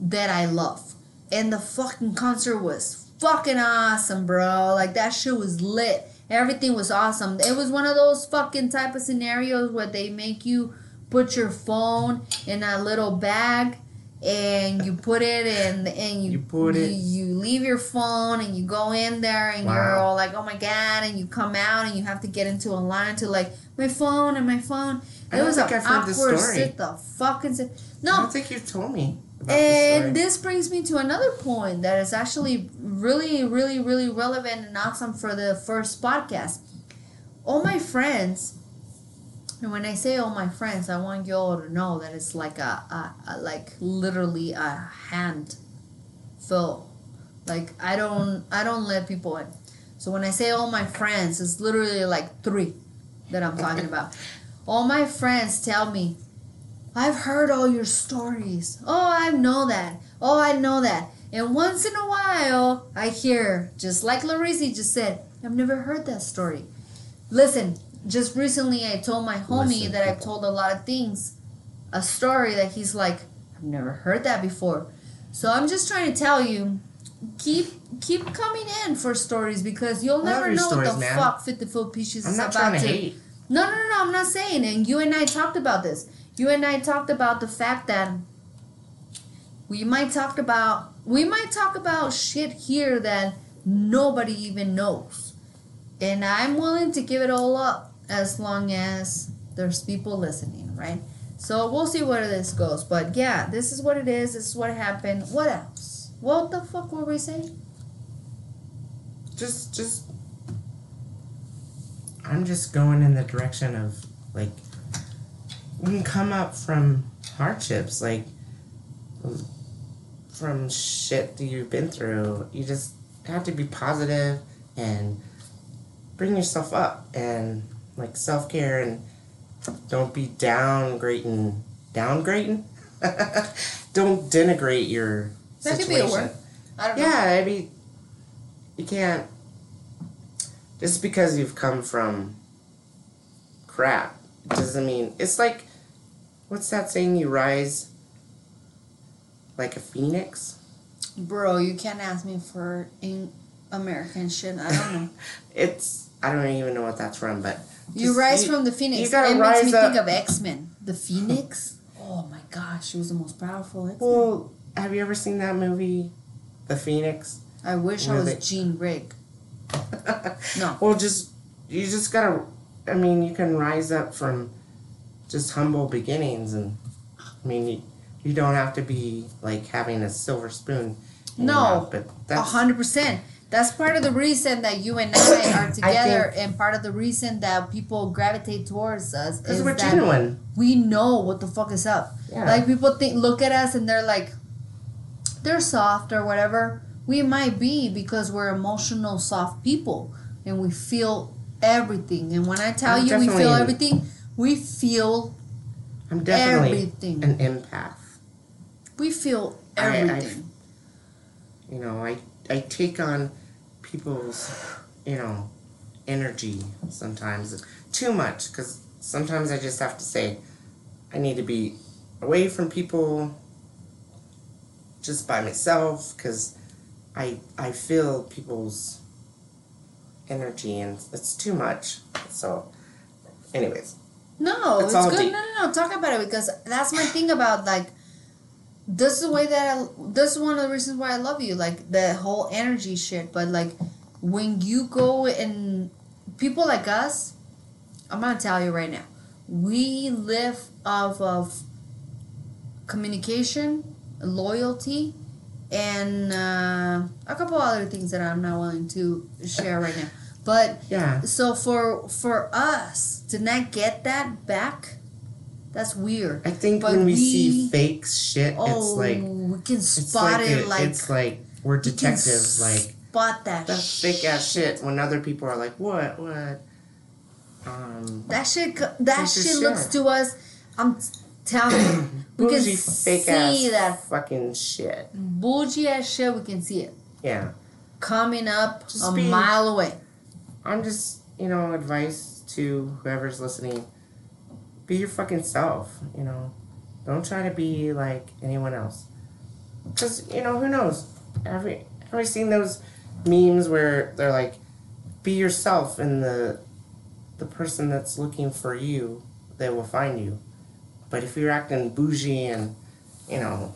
[SPEAKER 1] that I love, and the fucking concert was fucking awesome, bro. Like that shit was lit. Everything was awesome. It was one of those fucking type of scenarios where they make you put your phone in a little bag and you put it in and you
[SPEAKER 2] You put it-
[SPEAKER 1] you, you leave your phone and you go in there and you're all like oh my god and you come out and you have to get into a line to like my phone and my phone
[SPEAKER 2] I
[SPEAKER 1] it
[SPEAKER 2] don't
[SPEAKER 1] was
[SPEAKER 2] think
[SPEAKER 1] an
[SPEAKER 2] I've heard this
[SPEAKER 1] awkward
[SPEAKER 2] story.
[SPEAKER 1] sit the fucking sit.
[SPEAKER 2] I don't think you've told me this
[SPEAKER 1] and this brings me to another point that is actually really, really, really relevant and awesome for the first podcast. All my friends, and when I say all my friends, I want you all to know that it's like a, a, a like literally a hand fill. Like I don't, I don't let people in. So when I say all my friends, it's literally like three that I'm talking about. All my friends tell me, I've heard all your stories. Oh, I know that. Oh, I know that. And once in a while, I hear, just like Larissa just said, I've never heard that story. Listen, just recently I told my homie
[SPEAKER 2] Listen,
[SPEAKER 1] that I've told a lot of things, a story that he's like, I've never heard that before. So I'm just trying to tell you, keep keep coming in for stories because you'll
[SPEAKER 2] I
[SPEAKER 1] never know
[SPEAKER 2] stories,
[SPEAKER 1] what the
[SPEAKER 2] man.
[SPEAKER 1] fuck 50 Foot Peaches
[SPEAKER 2] I'm
[SPEAKER 1] is
[SPEAKER 2] not
[SPEAKER 1] about
[SPEAKER 2] trying to
[SPEAKER 1] to
[SPEAKER 2] hate.
[SPEAKER 1] no, no, no, no, I'm not saying. And you and I talked about this. You and I talked about the fact that we might talk about we might talk about shit here that nobody even knows. And I'm willing to give it all up as long as there's people listening, right? So we'll see where this goes. But yeah, this is what it is. This is what happened. What else? What the fuck were we saying?
[SPEAKER 2] Just, just. I'm just going in the direction of like. You can come up from hardships, like. From shit that you've been through. You just have to be positive and bring yourself up and like self care and don't be downgrading. Downgrading? don't denigrate your
[SPEAKER 1] That could
[SPEAKER 2] situation.
[SPEAKER 1] be a word. I don't know.
[SPEAKER 2] Yeah, I mean, you can't. Just because you've come from crap doesn't mean it's like what's that saying? You rise like a phoenix.
[SPEAKER 1] Bro, you can't ask me for in American shit. I don't know.
[SPEAKER 2] It's I don't even know what that's from, but
[SPEAKER 1] you rise from the phoenix.
[SPEAKER 2] you gotta
[SPEAKER 1] it makes me
[SPEAKER 2] up-
[SPEAKER 1] think of X Men. The phoenix. Oh my gosh, she was the most powerful X Men.
[SPEAKER 2] Well, have you ever seen that movie, The Phoenix?
[SPEAKER 1] I wish I was
[SPEAKER 2] they-
[SPEAKER 1] Jean Grey. No.
[SPEAKER 2] Well, just you just gotta. I mean, you can rise up from just humble beginnings, and I mean, you, you don't have to be like having a silver spoon.
[SPEAKER 1] No,
[SPEAKER 2] mouth, but
[SPEAKER 1] hundred percent. That's part of the reason that you and I are together,
[SPEAKER 2] think-
[SPEAKER 1] and part of the reason that people gravitate towards us
[SPEAKER 2] because
[SPEAKER 1] is
[SPEAKER 2] we're
[SPEAKER 1] that
[SPEAKER 2] genuine.
[SPEAKER 1] we know what the fuck is up.
[SPEAKER 2] Yeah.
[SPEAKER 1] Like people think, look at us, and they're like, they're soft or whatever. We might be because we're emotional, soft people, and we feel everything. And when I tell
[SPEAKER 2] I'm
[SPEAKER 1] you we feel everything, we feel
[SPEAKER 2] I'm definitely
[SPEAKER 1] everything.
[SPEAKER 2] an empath.
[SPEAKER 1] we feel
[SPEAKER 2] I- I-
[SPEAKER 1] everything.
[SPEAKER 2] You know, I I take on people's, you know, energy sometimes too much because sometimes I just have to say, I need to be away from people, just by myself because I I feel people's energy and it's too much. So, anyways,
[SPEAKER 1] No,
[SPEAKER 2] It's
[SPEAKER 1] it's, good.
[SPEAKER 2] deep.
[SPEAKER 1] No, no, no. Talk about it because that's my thing about like. This is the way that I. This is one of the reasons why I love you. Like the whole energy shit, but like when you go and people like us, I'm gonna tell you right now, we live off of communication, loyalty, and uh, a couple other things that I'm not willing to share right now. But
[SPEAKER 2] yeah,
[SPEAKER 1] so for for us to not get that back, that's weird.
[SPEAKER 2] I think
[SPEAKER 1] But
[SPEAKER 2] when we,
[SPEAKER 1] we-
[SPEAKER 2] see fake shit,
[SPEAKER 1] Oh,
[SPEAKER 2] it's like
[SPEAKER 1] we can spot
[SPEAKER 2] like
[SPEAKER 1] it
[SPEAKER 2] a-
[SPEAKER 1] like
[SPEAKER 2] it's like we're
[SPEAKER 1] we can
[SPEAKER 2] detectives, like.
[SPEAKER 1] spot that.
[SPEAKER 2] that fake ass shit when other people are like, what, what? Um,
[SPEAKER 1] That shit. That shit
[SPEAKER 2] shit.
[SPEAKER 1] looks to us. I'm telling you, we can
[SPEAKER 2] fake
[SPEAKER 1] see
[SPEAKER 2] ass
[SPEAKER 1] that
[SPEAKER 2] fucking shit.
[SPEAKER 1] bougie ass shit. We can see it
[SPEAKER 2] Yeah,
[SPEAKER 1] coming up
[SPEAKER 2] Just
[SPEAKER 1] a
[SPEAKER 2] be-
[SPEAKER 1] mile away.
[SPEAKER 2] I'm just, you know, advice to whoever's listening: be your fucking self. You know, don't try to be like anyone else. Cause you know who knows? Every ever seen those memes where they're like, be yourself, and the the person that's looking for you, they will find you. But if you're acting bougie and, you know,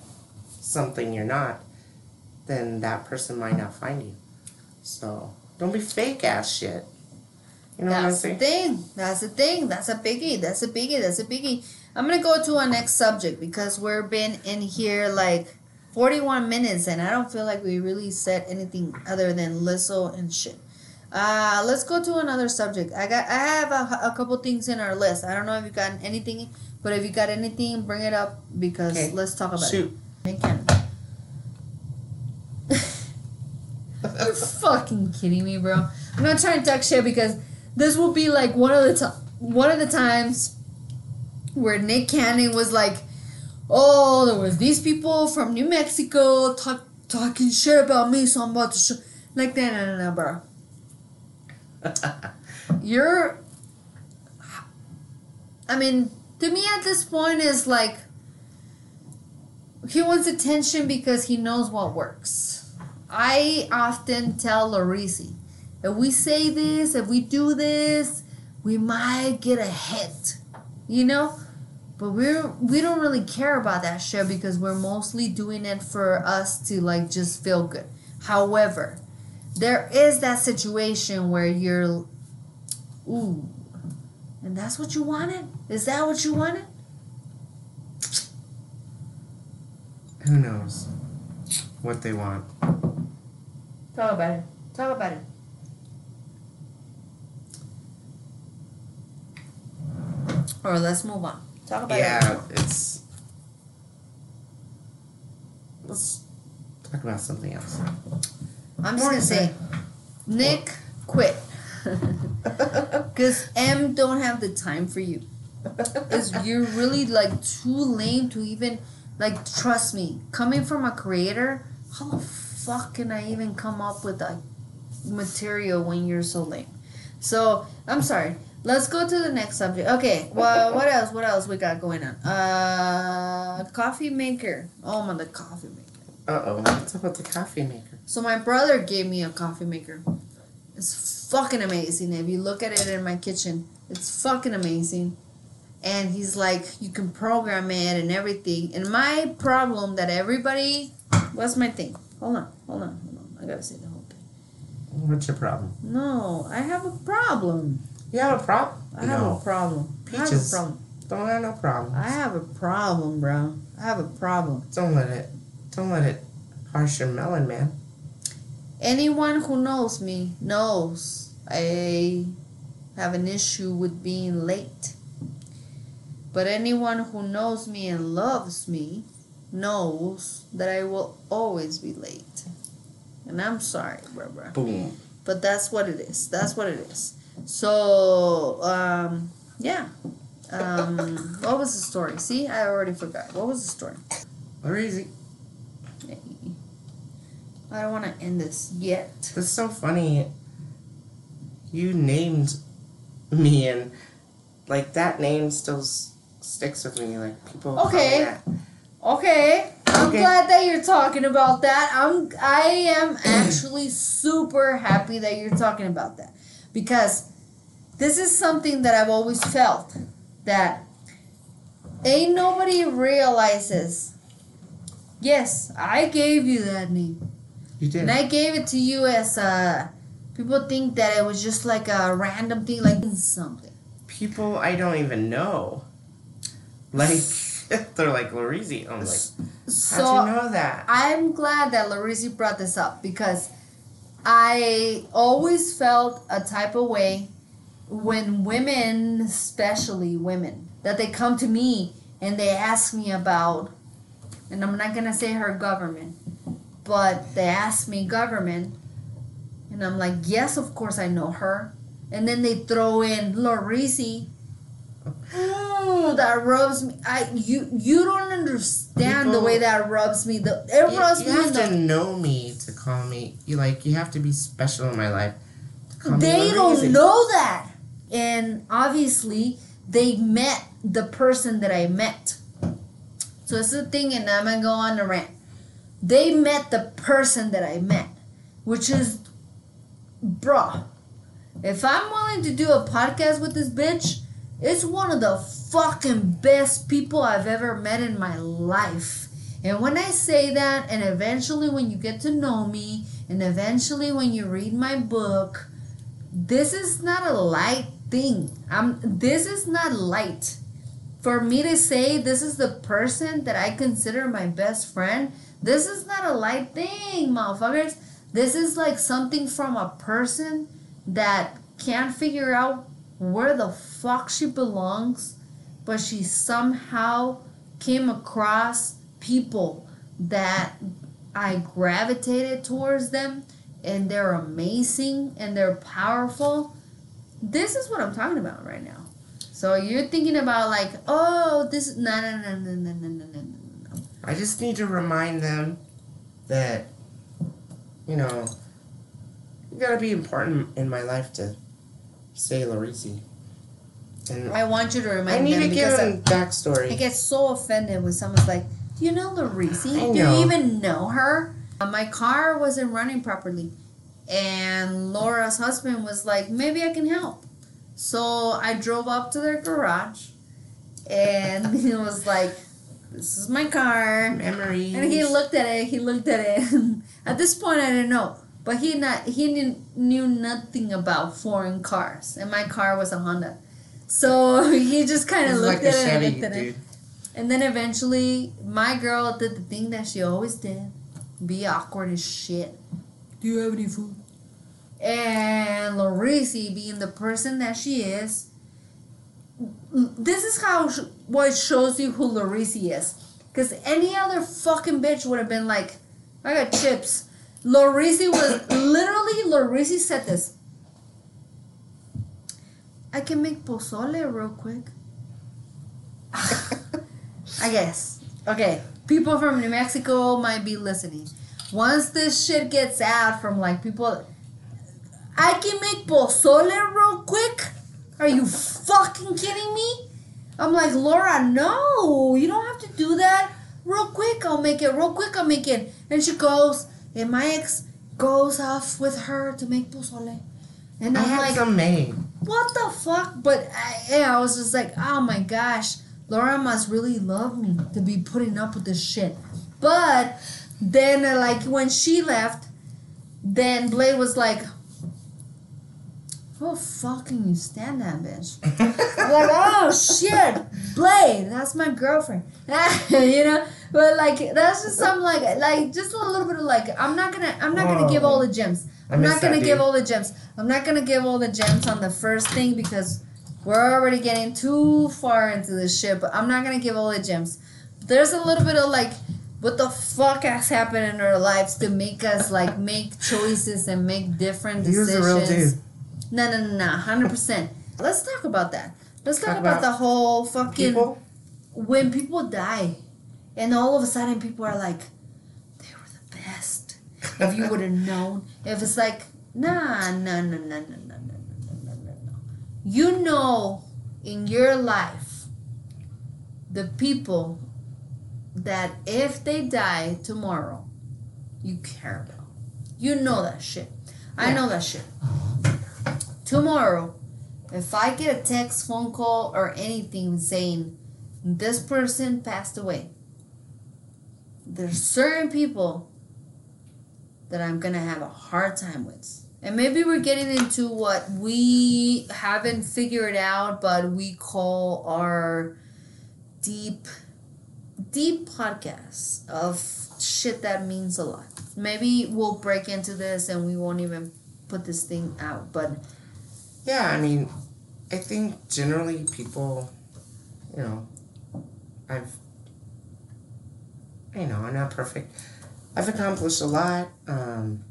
[SPEAKER 2] something you're not, then that person might not find you. So don't be fake ass shit. You know
[SPEAKER 1] That's
[SPEAKER 2] what
[SPEAKER 1] the
[SPEAKER 2] I'm saying?
[SPEAKER 1] thing. That's the thing. That's a biggie. That's a biggie. That's a biggie. I'm gonna go to our next subject because we've been in here like 41 minutes and I don't feel like we really said anything other than Lizzo and shit. Uh, let's go to another subject. I got. I have a, a couple things in our list. I don't know if you got anything, but if you got anything, bring it up because
[SPEAKER 2] Okay.
[SPEAKER 1] let's talk about
[SPEAKER 2] Shoot.
[SPEAKER 1] it. Nick Cannon. You're fucking kidding me, bro. I'm not trying to talk shit because this will be like one of the to- one of the times where Nick Cannon was like, "Oh, there was these people from New Mexico talk, talking shit about me, so I'm about to show." Like, no, no, no, no, bro. You're. I mean, to me at this point is like he wants attention because he knows what works. I often tell Laureezy, if we say this, if we do this, we might get a hit, you know. But we're we don't really care about that shit because we're mostly doing it for us to like just feel good. However, there is that situation where you're, ooh, and that's what you wanted. Is that what you wanted?
[SPEAKER 2] Who knows what they want?
[SPEAKER 1] Talk about it. Talk about it. Or let's move on. Talk about it.
[SPEAKER 2] Yeah, it's. Let's talk about something else.
[SPEAKER 1] I'm just gonna say, Nick, quit. Cause Em don't have the time for you. Cause you're really like too lame to even like trust me. Coming from a creator, how the fuck can I even come up with a material when you're so lame? So I'm sorry. let's go to the next subject. Okay, well, what else? What else we got going on? Uh, coffee maker. Oh my, the coffee maker.
[SPEAKER 2] Uh oh. What's with the coffee maker?
[SPEAKER 1] So my brother gave me a coffee maker. It's fucking amazing. If you look at it in my kitchen, it's fucking amazing. And he's like, you can program it and everything. And my problem that everybody, what's my thing? Hold on, hold on, hold on. I gotta say the whole thing.
[SPEAKER 2] What's your problem?
[SPEAKER 1] No, I have a problem.
[SPEAKER 2] You have a problem?
[SPEAKER 1] I have
[SPEAKER 2] No.
[SPEAKER 1] a problem. I have a
[SPEAKER 2] Peaches.
[SPEAKER 1] problem.
[SPEAKER 2] Don't have no problem.
[SPEAKER 1] I have a problem, bro. I have a problem.
[SPEAKER 2] Don't let it. Don't let it harsh your melon, man.
[SPEAKER 1] Anyone who knows me knows I have an issue with being late. But anyone who knows me and loves me knows that I will always be late. And I'm sorry, bro.
[SPEAKER 2] Boom.
[SPEAKER 1] But that's what it is. That's what it is. So, um, yeah. Um, what was the story? See, I already forgot. What was the story?
[SPEAKER 2] Or easy.
[SPEAKER 1] I don't want to end this yet.
[SPEAKER 2] That's so funny. You named me, and like that name still s- sticks with me. Like people.
[SPEAKER 1] Okay. Okay. I'm
[SPEAKER 2] Okay.
[SPEAKER 1] glad that you're talking about that. I'm I am actually super happy that you're talking about that. Because this is something that I've always felt that ain't nobody realizes. Yes, I gave you that name.
[SPEAKER 2] You did.
[SPEAKER 1] And I gave it to you as a people think that it was just like a random thing like something.
[SPEAKER 2] People I don't even know. Like they're like Laureezy. I'm like,
[SPEAKER 1] So
[SPEAKER 2] how'd you know that?
[SPEAKER 1] I'm glad that Laureezy brought this up because I always felt a type of way when women, especially women, that they come to me and they ask me about, and I'm not gonna say her government, but they ask me government, and I'm like, yes, of course I know her, and then they throw in Laureezy. Ooh, that rubs me. I you you don't understand the way that rubs me. The it
[SPEAKER 2] You,
[SPEAKER 1] rubs
[SPEAKER 2] you
[SPEAKER 1] me.
[SPEAKER 2] have
[SPEAKER 1] the,
[SPEAKER 2] to know me to call me. You like you have to be special in my life.
[SPEAKER 1] They don't know that, and obviously they met the person that I met. So it's the thing, and I'm gonna go on the rant. They met the person that I met, which is, bruh. If I'm willing to do a podcast with this bitch, it's one of the fucking best people I've ever met in my life. And when I say that, and eventually when you get to know me, and eventually when you read my book, this is not a light thing. I'm this is not light. For me to say this is the person that I consider my best friend, this is not a light thing, motherfuckers. This is like something from a person that can't figure out where the fuck she belongs, but she somehow came across people that I gravitated towards them and they're amazing and they're powerful. This is what I'm talking about right now. So you're thinking about like, oh, this no no no no no no no no no.
[SPEAKER 2] I just need to remind them that, you know, you gotta be important in my life to say Laureezy. And
[SPEAKER 1] I want you to remind
[SPEAKER 2] I need
[SPEAKER 1] them
[SPEAKER 2] to give
[SPEAKER 1] because I,
[SPEAKER 2] them backstory.
[SPEAKER 1] I get so offended when someone's like, "Do you know Laureezy?
[SPEAKER 2] I
[SPEAKER 1] Do
[SPEAKER 2] know.
[SPEAKER 1] you even know her?" Uh, my car wasn't running properly, and Laura's husband was like, "Maybe I can help." So I drove up to their garage, and he was like, "This is my car."
[SPEAKER 2] Memories.
[SPEAKER 1] And he looked at it. He looked at it. at this point, I didn't know, but he not he knew, knew nothing about foreign cars, and my car was a Honda. So he just kind of looked
[SPEAKER 2] like
[SPEAKER 1] at it and
[SPEAKER 2] Chevy
[SPEAKER 1] looked at it. And then eventually, my girl did the thing that she always did be awkward as shit. Do you have any food? And Laureezy, being the person that she is, this is how sh- what shows you who Laureezy is. Because any other fucking bitch would have been like, I got chips. Laureezy was literally, Laureezy said this. I can make pozole real quick. I guess. Okay. People from New Mexico might be listening. Once this shit gets out from like people, I can make pozole real quick. Are you fucking kidding me? I'm like, Laura, no, you don't have to do that. Real quick, I'll make it. Real quick, I'll make it. And she goes, and my ex goes off with her to make pozole. And
[SPEAKER 2] I
[SPEAKER 1] I'm
[SPEAKER 2] had
[SPEAKER 1] like,
[SPEAKER 2] some made.
[SPEAKER 1] what the fuck? But I, yeah, I was just like, oh my gosh, Laura must really love me to be putting up with this shit. But then, like, when she left, then Blade was like, oh, fucking you stand that bitch. I'm like, oh shit, Blade, that's my girlfriend. you know, but like that's just some like like just a little bit of like I'm not gonna I'm not gonna give all the gems. I'm not gonna
[SPEAKER 2] that,
[SPEAKER 1] give all the gems. I'm not gonna give all the gems on the first thing because we're already getting too far into this shit. But I'm not gonna give all the gems. There's a little bit of like what the fuck has happened in our lives to make us like make choices and make different
[SPEAKER 2] He was
[SPEAKER 1] decisions.
[SPEAKER 2] A real dude.
[SPEAKER 1] No, no, no, no, hundred percent. Let's talk about that. Let's talk
[SPEAKER 2] Talk
[SPEAKER 1] about,
[SPEAKER 2] about
[SPEAKER 1] the whole fucking
[SPEAKER 2] People?
[SPEAKER 1] when people die, and all of a sudden people are like, they were the best. If you would have known, if it's like, nah, no, no, no, no, no, no, no, no, no, no. You know, in your life, the people that if they die tomorrow, you care about. You know that shit. I know that shit. Tomorrow, if I get a text, phone call, or anything saying this person passed away, there's certain people that I'm gonna have a hard time with. And maybe we're getting into what we haven't figured out, but we call our deep, deep podcasts of shit that means a lot. Maybe we'll break into this and we won't even put this thing out, but
[SPEAKER 2] Yeah, I mean, I think generally people, you know, I've, you know, I'm not perfect. I've accomplished a lot. Um,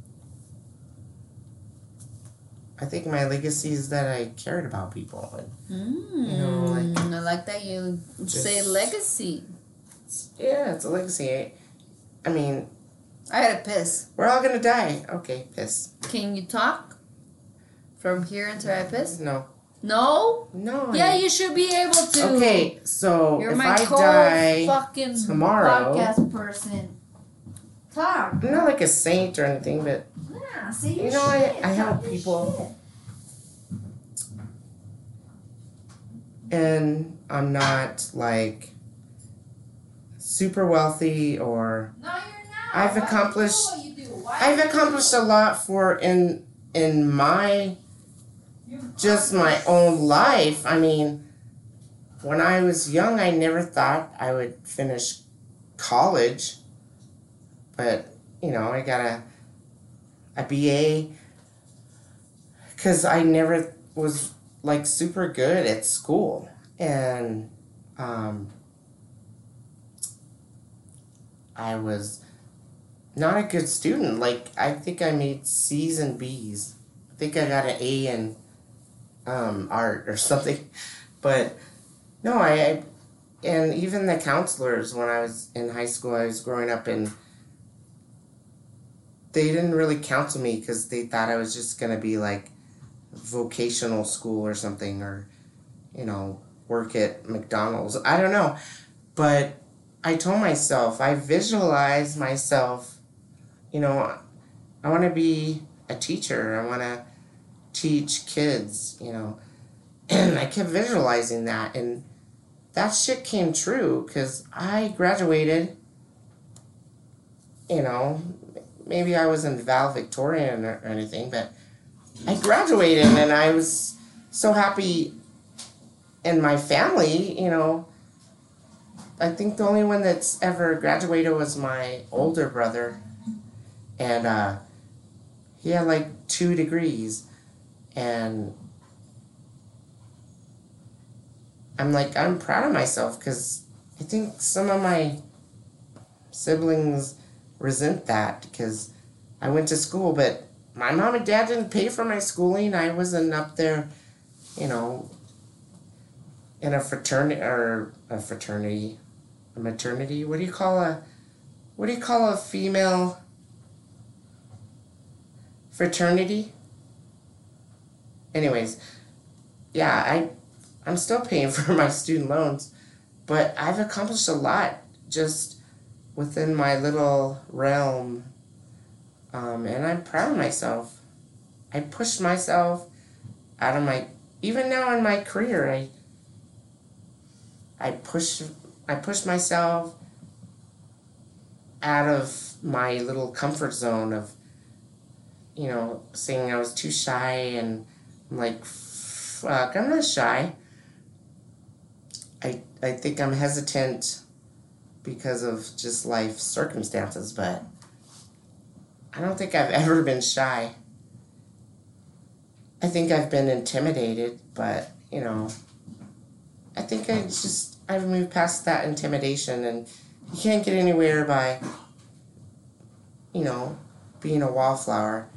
[SPEAKER 2] I think my legacy is that I cared about people. And
[SPEAKER 1] Mm,
[SPEAKER 2] know, like-
[SPEAKER 1] I like that you say legacy.
[SPEAKER 2] yeah, it's a legacy. I, I mean,
[SPEAKER 1] I had a piss.
[SPEAKER 2] we're all gonna die. Okay, piss.
[SPEAKER 1] Can you talk from here until I?
[SPEAKER 2] No,
[SPEAKER 1] No.
[SPEAKER 2] no.
[SPEAKER 1] Yeah, you should be able to.
[SPEAKER 2] Okay, so
[SPEAKER 1] You're
[SPEAKER 2] if
[SPEAKER 1] my
[SPEAKER 2] I die,
[SPEAKER 1] fucking
[SPEAKER 2] tomorrow-
[SPEAKER 1] podcast person. Talk.
[SPEAKER 2] I'm not like a saint or anything, but
[SPEAKER 1] Yeah, say your
[SPEAKER 2] You know, I-
[SPEAKER 1] shit.
[SPEAKER 2] I help
[SPEAKER 1] Talk
[SPEAKER 2] people.
[SPEAKER 1] shit.
[SPEAKER 2] and I'm not like super wealthy or
[SPEAKER 1] No, you're not.
[SPEAKER 2] I've accomplished-
[SPEAKER 1] do what you do? Why
[SPEAKER 2] I've accomplished a lot for in in my just my own life. I mean, when I was young, I never thought I would finish college, but you know, I got a a BA because I never was like super good at school, and um, I was not a good student. Like I think I made C's and B's. I think I got an A in um, art or something, but no, I, I and even the counselors when I was in high school, I was growing up in. They didn't really counsel me because they thought I was just gonna be like vocational school or something, or you know, work at McDonald's. I don't know, but I told myself I visualized myself. You know, I want to be a teacher. I want to teach kids. You know, and I kept visualizing that, and that shit came true because I graduated. You know, maybe I wasn't valedictorian or, or anything, but I graduated and I was so happy. And my family, you know, I think the only one that's ever graduated was my older brother, and uh, he had like two degrees, and I'm like I'm proud of myself because I think some of my siblings resent that because I went to school, but my mom and dad didn't pay for my schooling. I wasn't up there, you know, in a fraternity or a fraternity, a maternity. What do you call a, what do you call a female fraternity? Anyways, yeah, I I'm still paying for my student loans, but I've accomplished a lot just within my little realm. Um, and I'm proud of myself. I pushed myself out of my even now in my career I I push I pushed myself out of my little comfort zone of you know saying I was too shy and like fuck I'm not shy. I I think I'm hesitant because of just life circumstances but I don't think I've ever been shy. I think I've been intimidated but you know I think I just I've moved past that intimidation and you can't get anywhere by you know being a wallflower.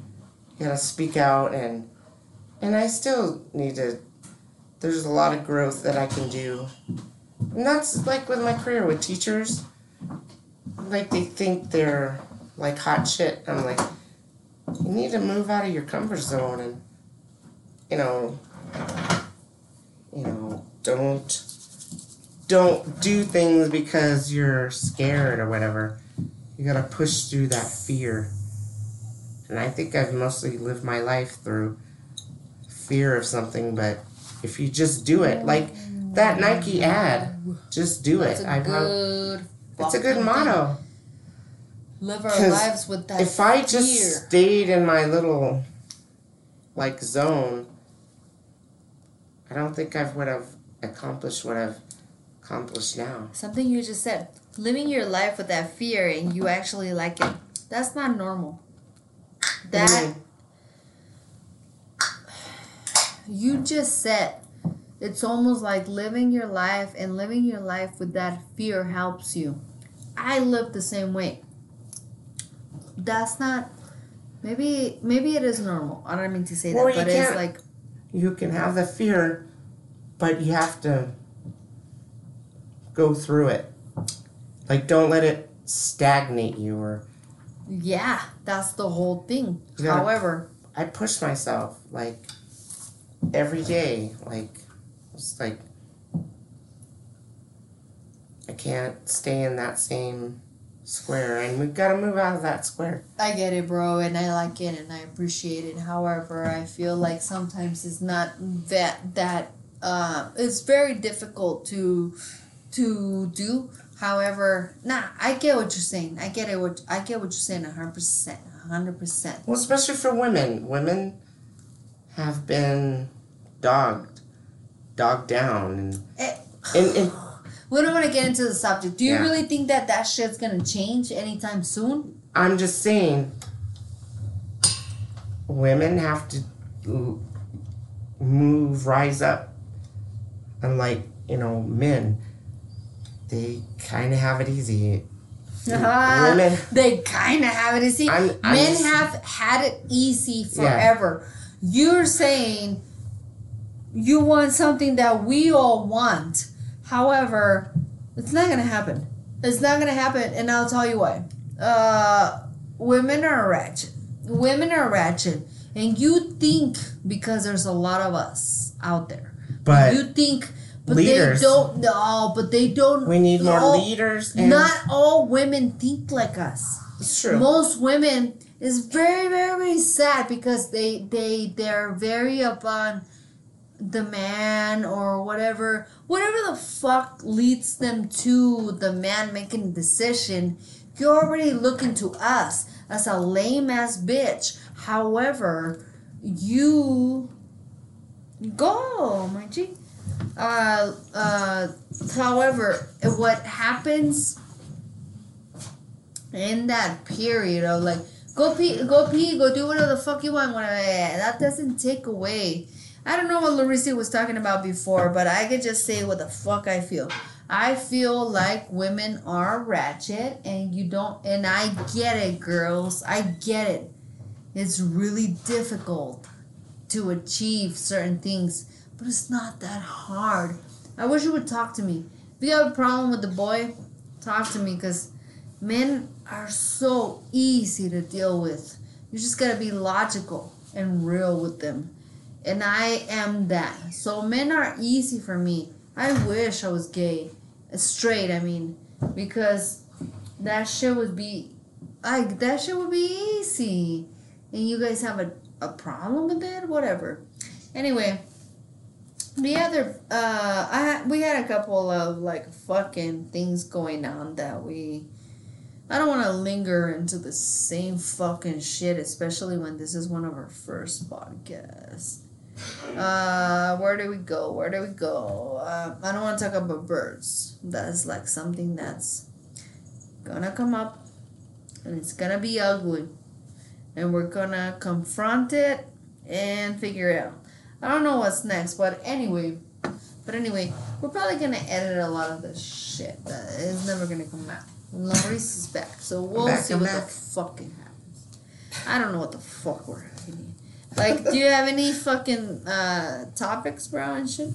[SPEAKER 2] You gotta speak out and and I still need to there's a lot of growth that I can do and that's like with my career with teachers like they think they're like hot shit I'm like you need to move out of your comfort zone and you know you know don't don't do things because you're scared or whatever. You gotta push through that fear. And I think I've mostly lived my life through fear of something, but if you just do it, like that Nike ad, just do
[SPEAKER 1] That's
[SPEAKER 2] it.
[SPEAKER 1] a
[SPEAKER 2] I prob-
[SPEAKER 1] good.
[SPEAKER 2] it's a good motto.
[SPEAKER 1] thing. Live our lives with that
[SPEAKER 2] If I just
[SPEAKER 1] fear.
[SPEAKER 2] stayed in my little like zone, I don't think I would have accomplished what I've accomplished now.
[SPEAKER 1] Something you just said. Living your life with that fear and you actually like it. That's not normal. That
[SPEAKER 2] Mm.
[SPEAKER 1] You just said it's almost like living your life and living your life with that fear helps you. I live the same way. That's not maybe maybe it is normal. I don't mean to say
[SPEAKER 2] Well,
[SPEAKER 1] that, but it's like
[SPEAKER 2] you can have the fear, but you have to go through it. Like, don't let it stagnate you. Or
[SPEAKER 1] yeah, that's the whole thing. However,
[SPEAKER 2] I push myself like every day. Like, it's like I can't stay in that same square, and we've got to move out of that square.
[SPEAKER 1] I get it, bro, and I like it and I appreciate it. However, I feel like sometimes it's not that that uh, it's very difficult to to do. However, nah, I get what you're saying. I get it. What I get what you're saying. hundred percent, hundred percent.
[SPEAKER 2] Well, especially for women. Women have been dogged, dogged down, and
[SPEAKER 1] Eh.
[SPEAKER 2] and, and
[SPEAKER 1] We don't want to get into the subject. Do you
[SPEAKER 2] Yeah.
[SPEAKER 1] really think that that shit's gonna change anytime soon?
[SPEAKER 2] I'm just saying, women have to move, rise up, unlike you know men. They kind of have it easy. Women,
[SPEAKER 1] they kind of have it easy.
[SPEAKER 2] I'm- I'm
[SPEAKER 1] Men
[SPEAKER 2] just-
[SPEAKER 1] have had it easy forever. You're saying you want something that we all want. However, it's not gonna happen. It's not gonna happen, and I'll tell you why. Uh, women are ratchet. Women are ratchet, and you think because there's a lot of us out there,
[SPEAKER 2] but
[SPEAKER 1] you think, but
[SPEAKER 2] leaders.
[SPEAKER 1] they don't. No, but they don't.
[SPEAKER 2] we need more
[SPEAKER 1] all-
[SPEAKER 2] leaders. And
[SPEAKER 1] Not all women think like us
[SPEAKER 2] it's true.
[SPEAKER 1] most women is very very sad because they they they're very up on the man or whatever whatever the fuck leads them to the man making decision. You're already looking to us as a lame ass bitch. However you go my g. Uh uh however what happens in that period of like go pee go pee go do whatever the fuck you want that doesn't take away. I don't know what larissa was talking about before but i could just say what the fuck i feel. I feel like women are ratchet and you don't and i get it girls. I get it. It's really difficult to achieve certain things but it's not that hard. I wish you would talk to me. If you have a problem with the boy talk to me because men are so easy to deal with. You just gotta be logical and real with them. and I am that. So men are easy for me. I wish I was gay, straight. I mean, because that shit would be, like that shit would be easy, and you guys have a a problem with it, whatever. Anyway, the other, uh, I we had a couple of like fucking things going on that we. I don't want to linger into the same fucking shit, especially when this is one of our first podcasts. Uh, where do we go? Where do we go? Uh, I don't want to talk about birds. That's like something that's gonna come up, and it's gonna be ugly, and we're gonna confront it and figure it out. I don't know what's next, but anyway, but anyway, we're probably gonna edit a lot of this shit that is never gonna come out. Maurice is back, so we'll
[SPEAKER 2] Back
[SPEAKER 1] see
[SPEAKER 2] and
[SPEAKER 1] what the
[SPEAKER 2] back.
[SPEAKER 1] fucking happens. I don't know what the fuck we're having. Like, do you have any fucking uh topics, bro, and shit?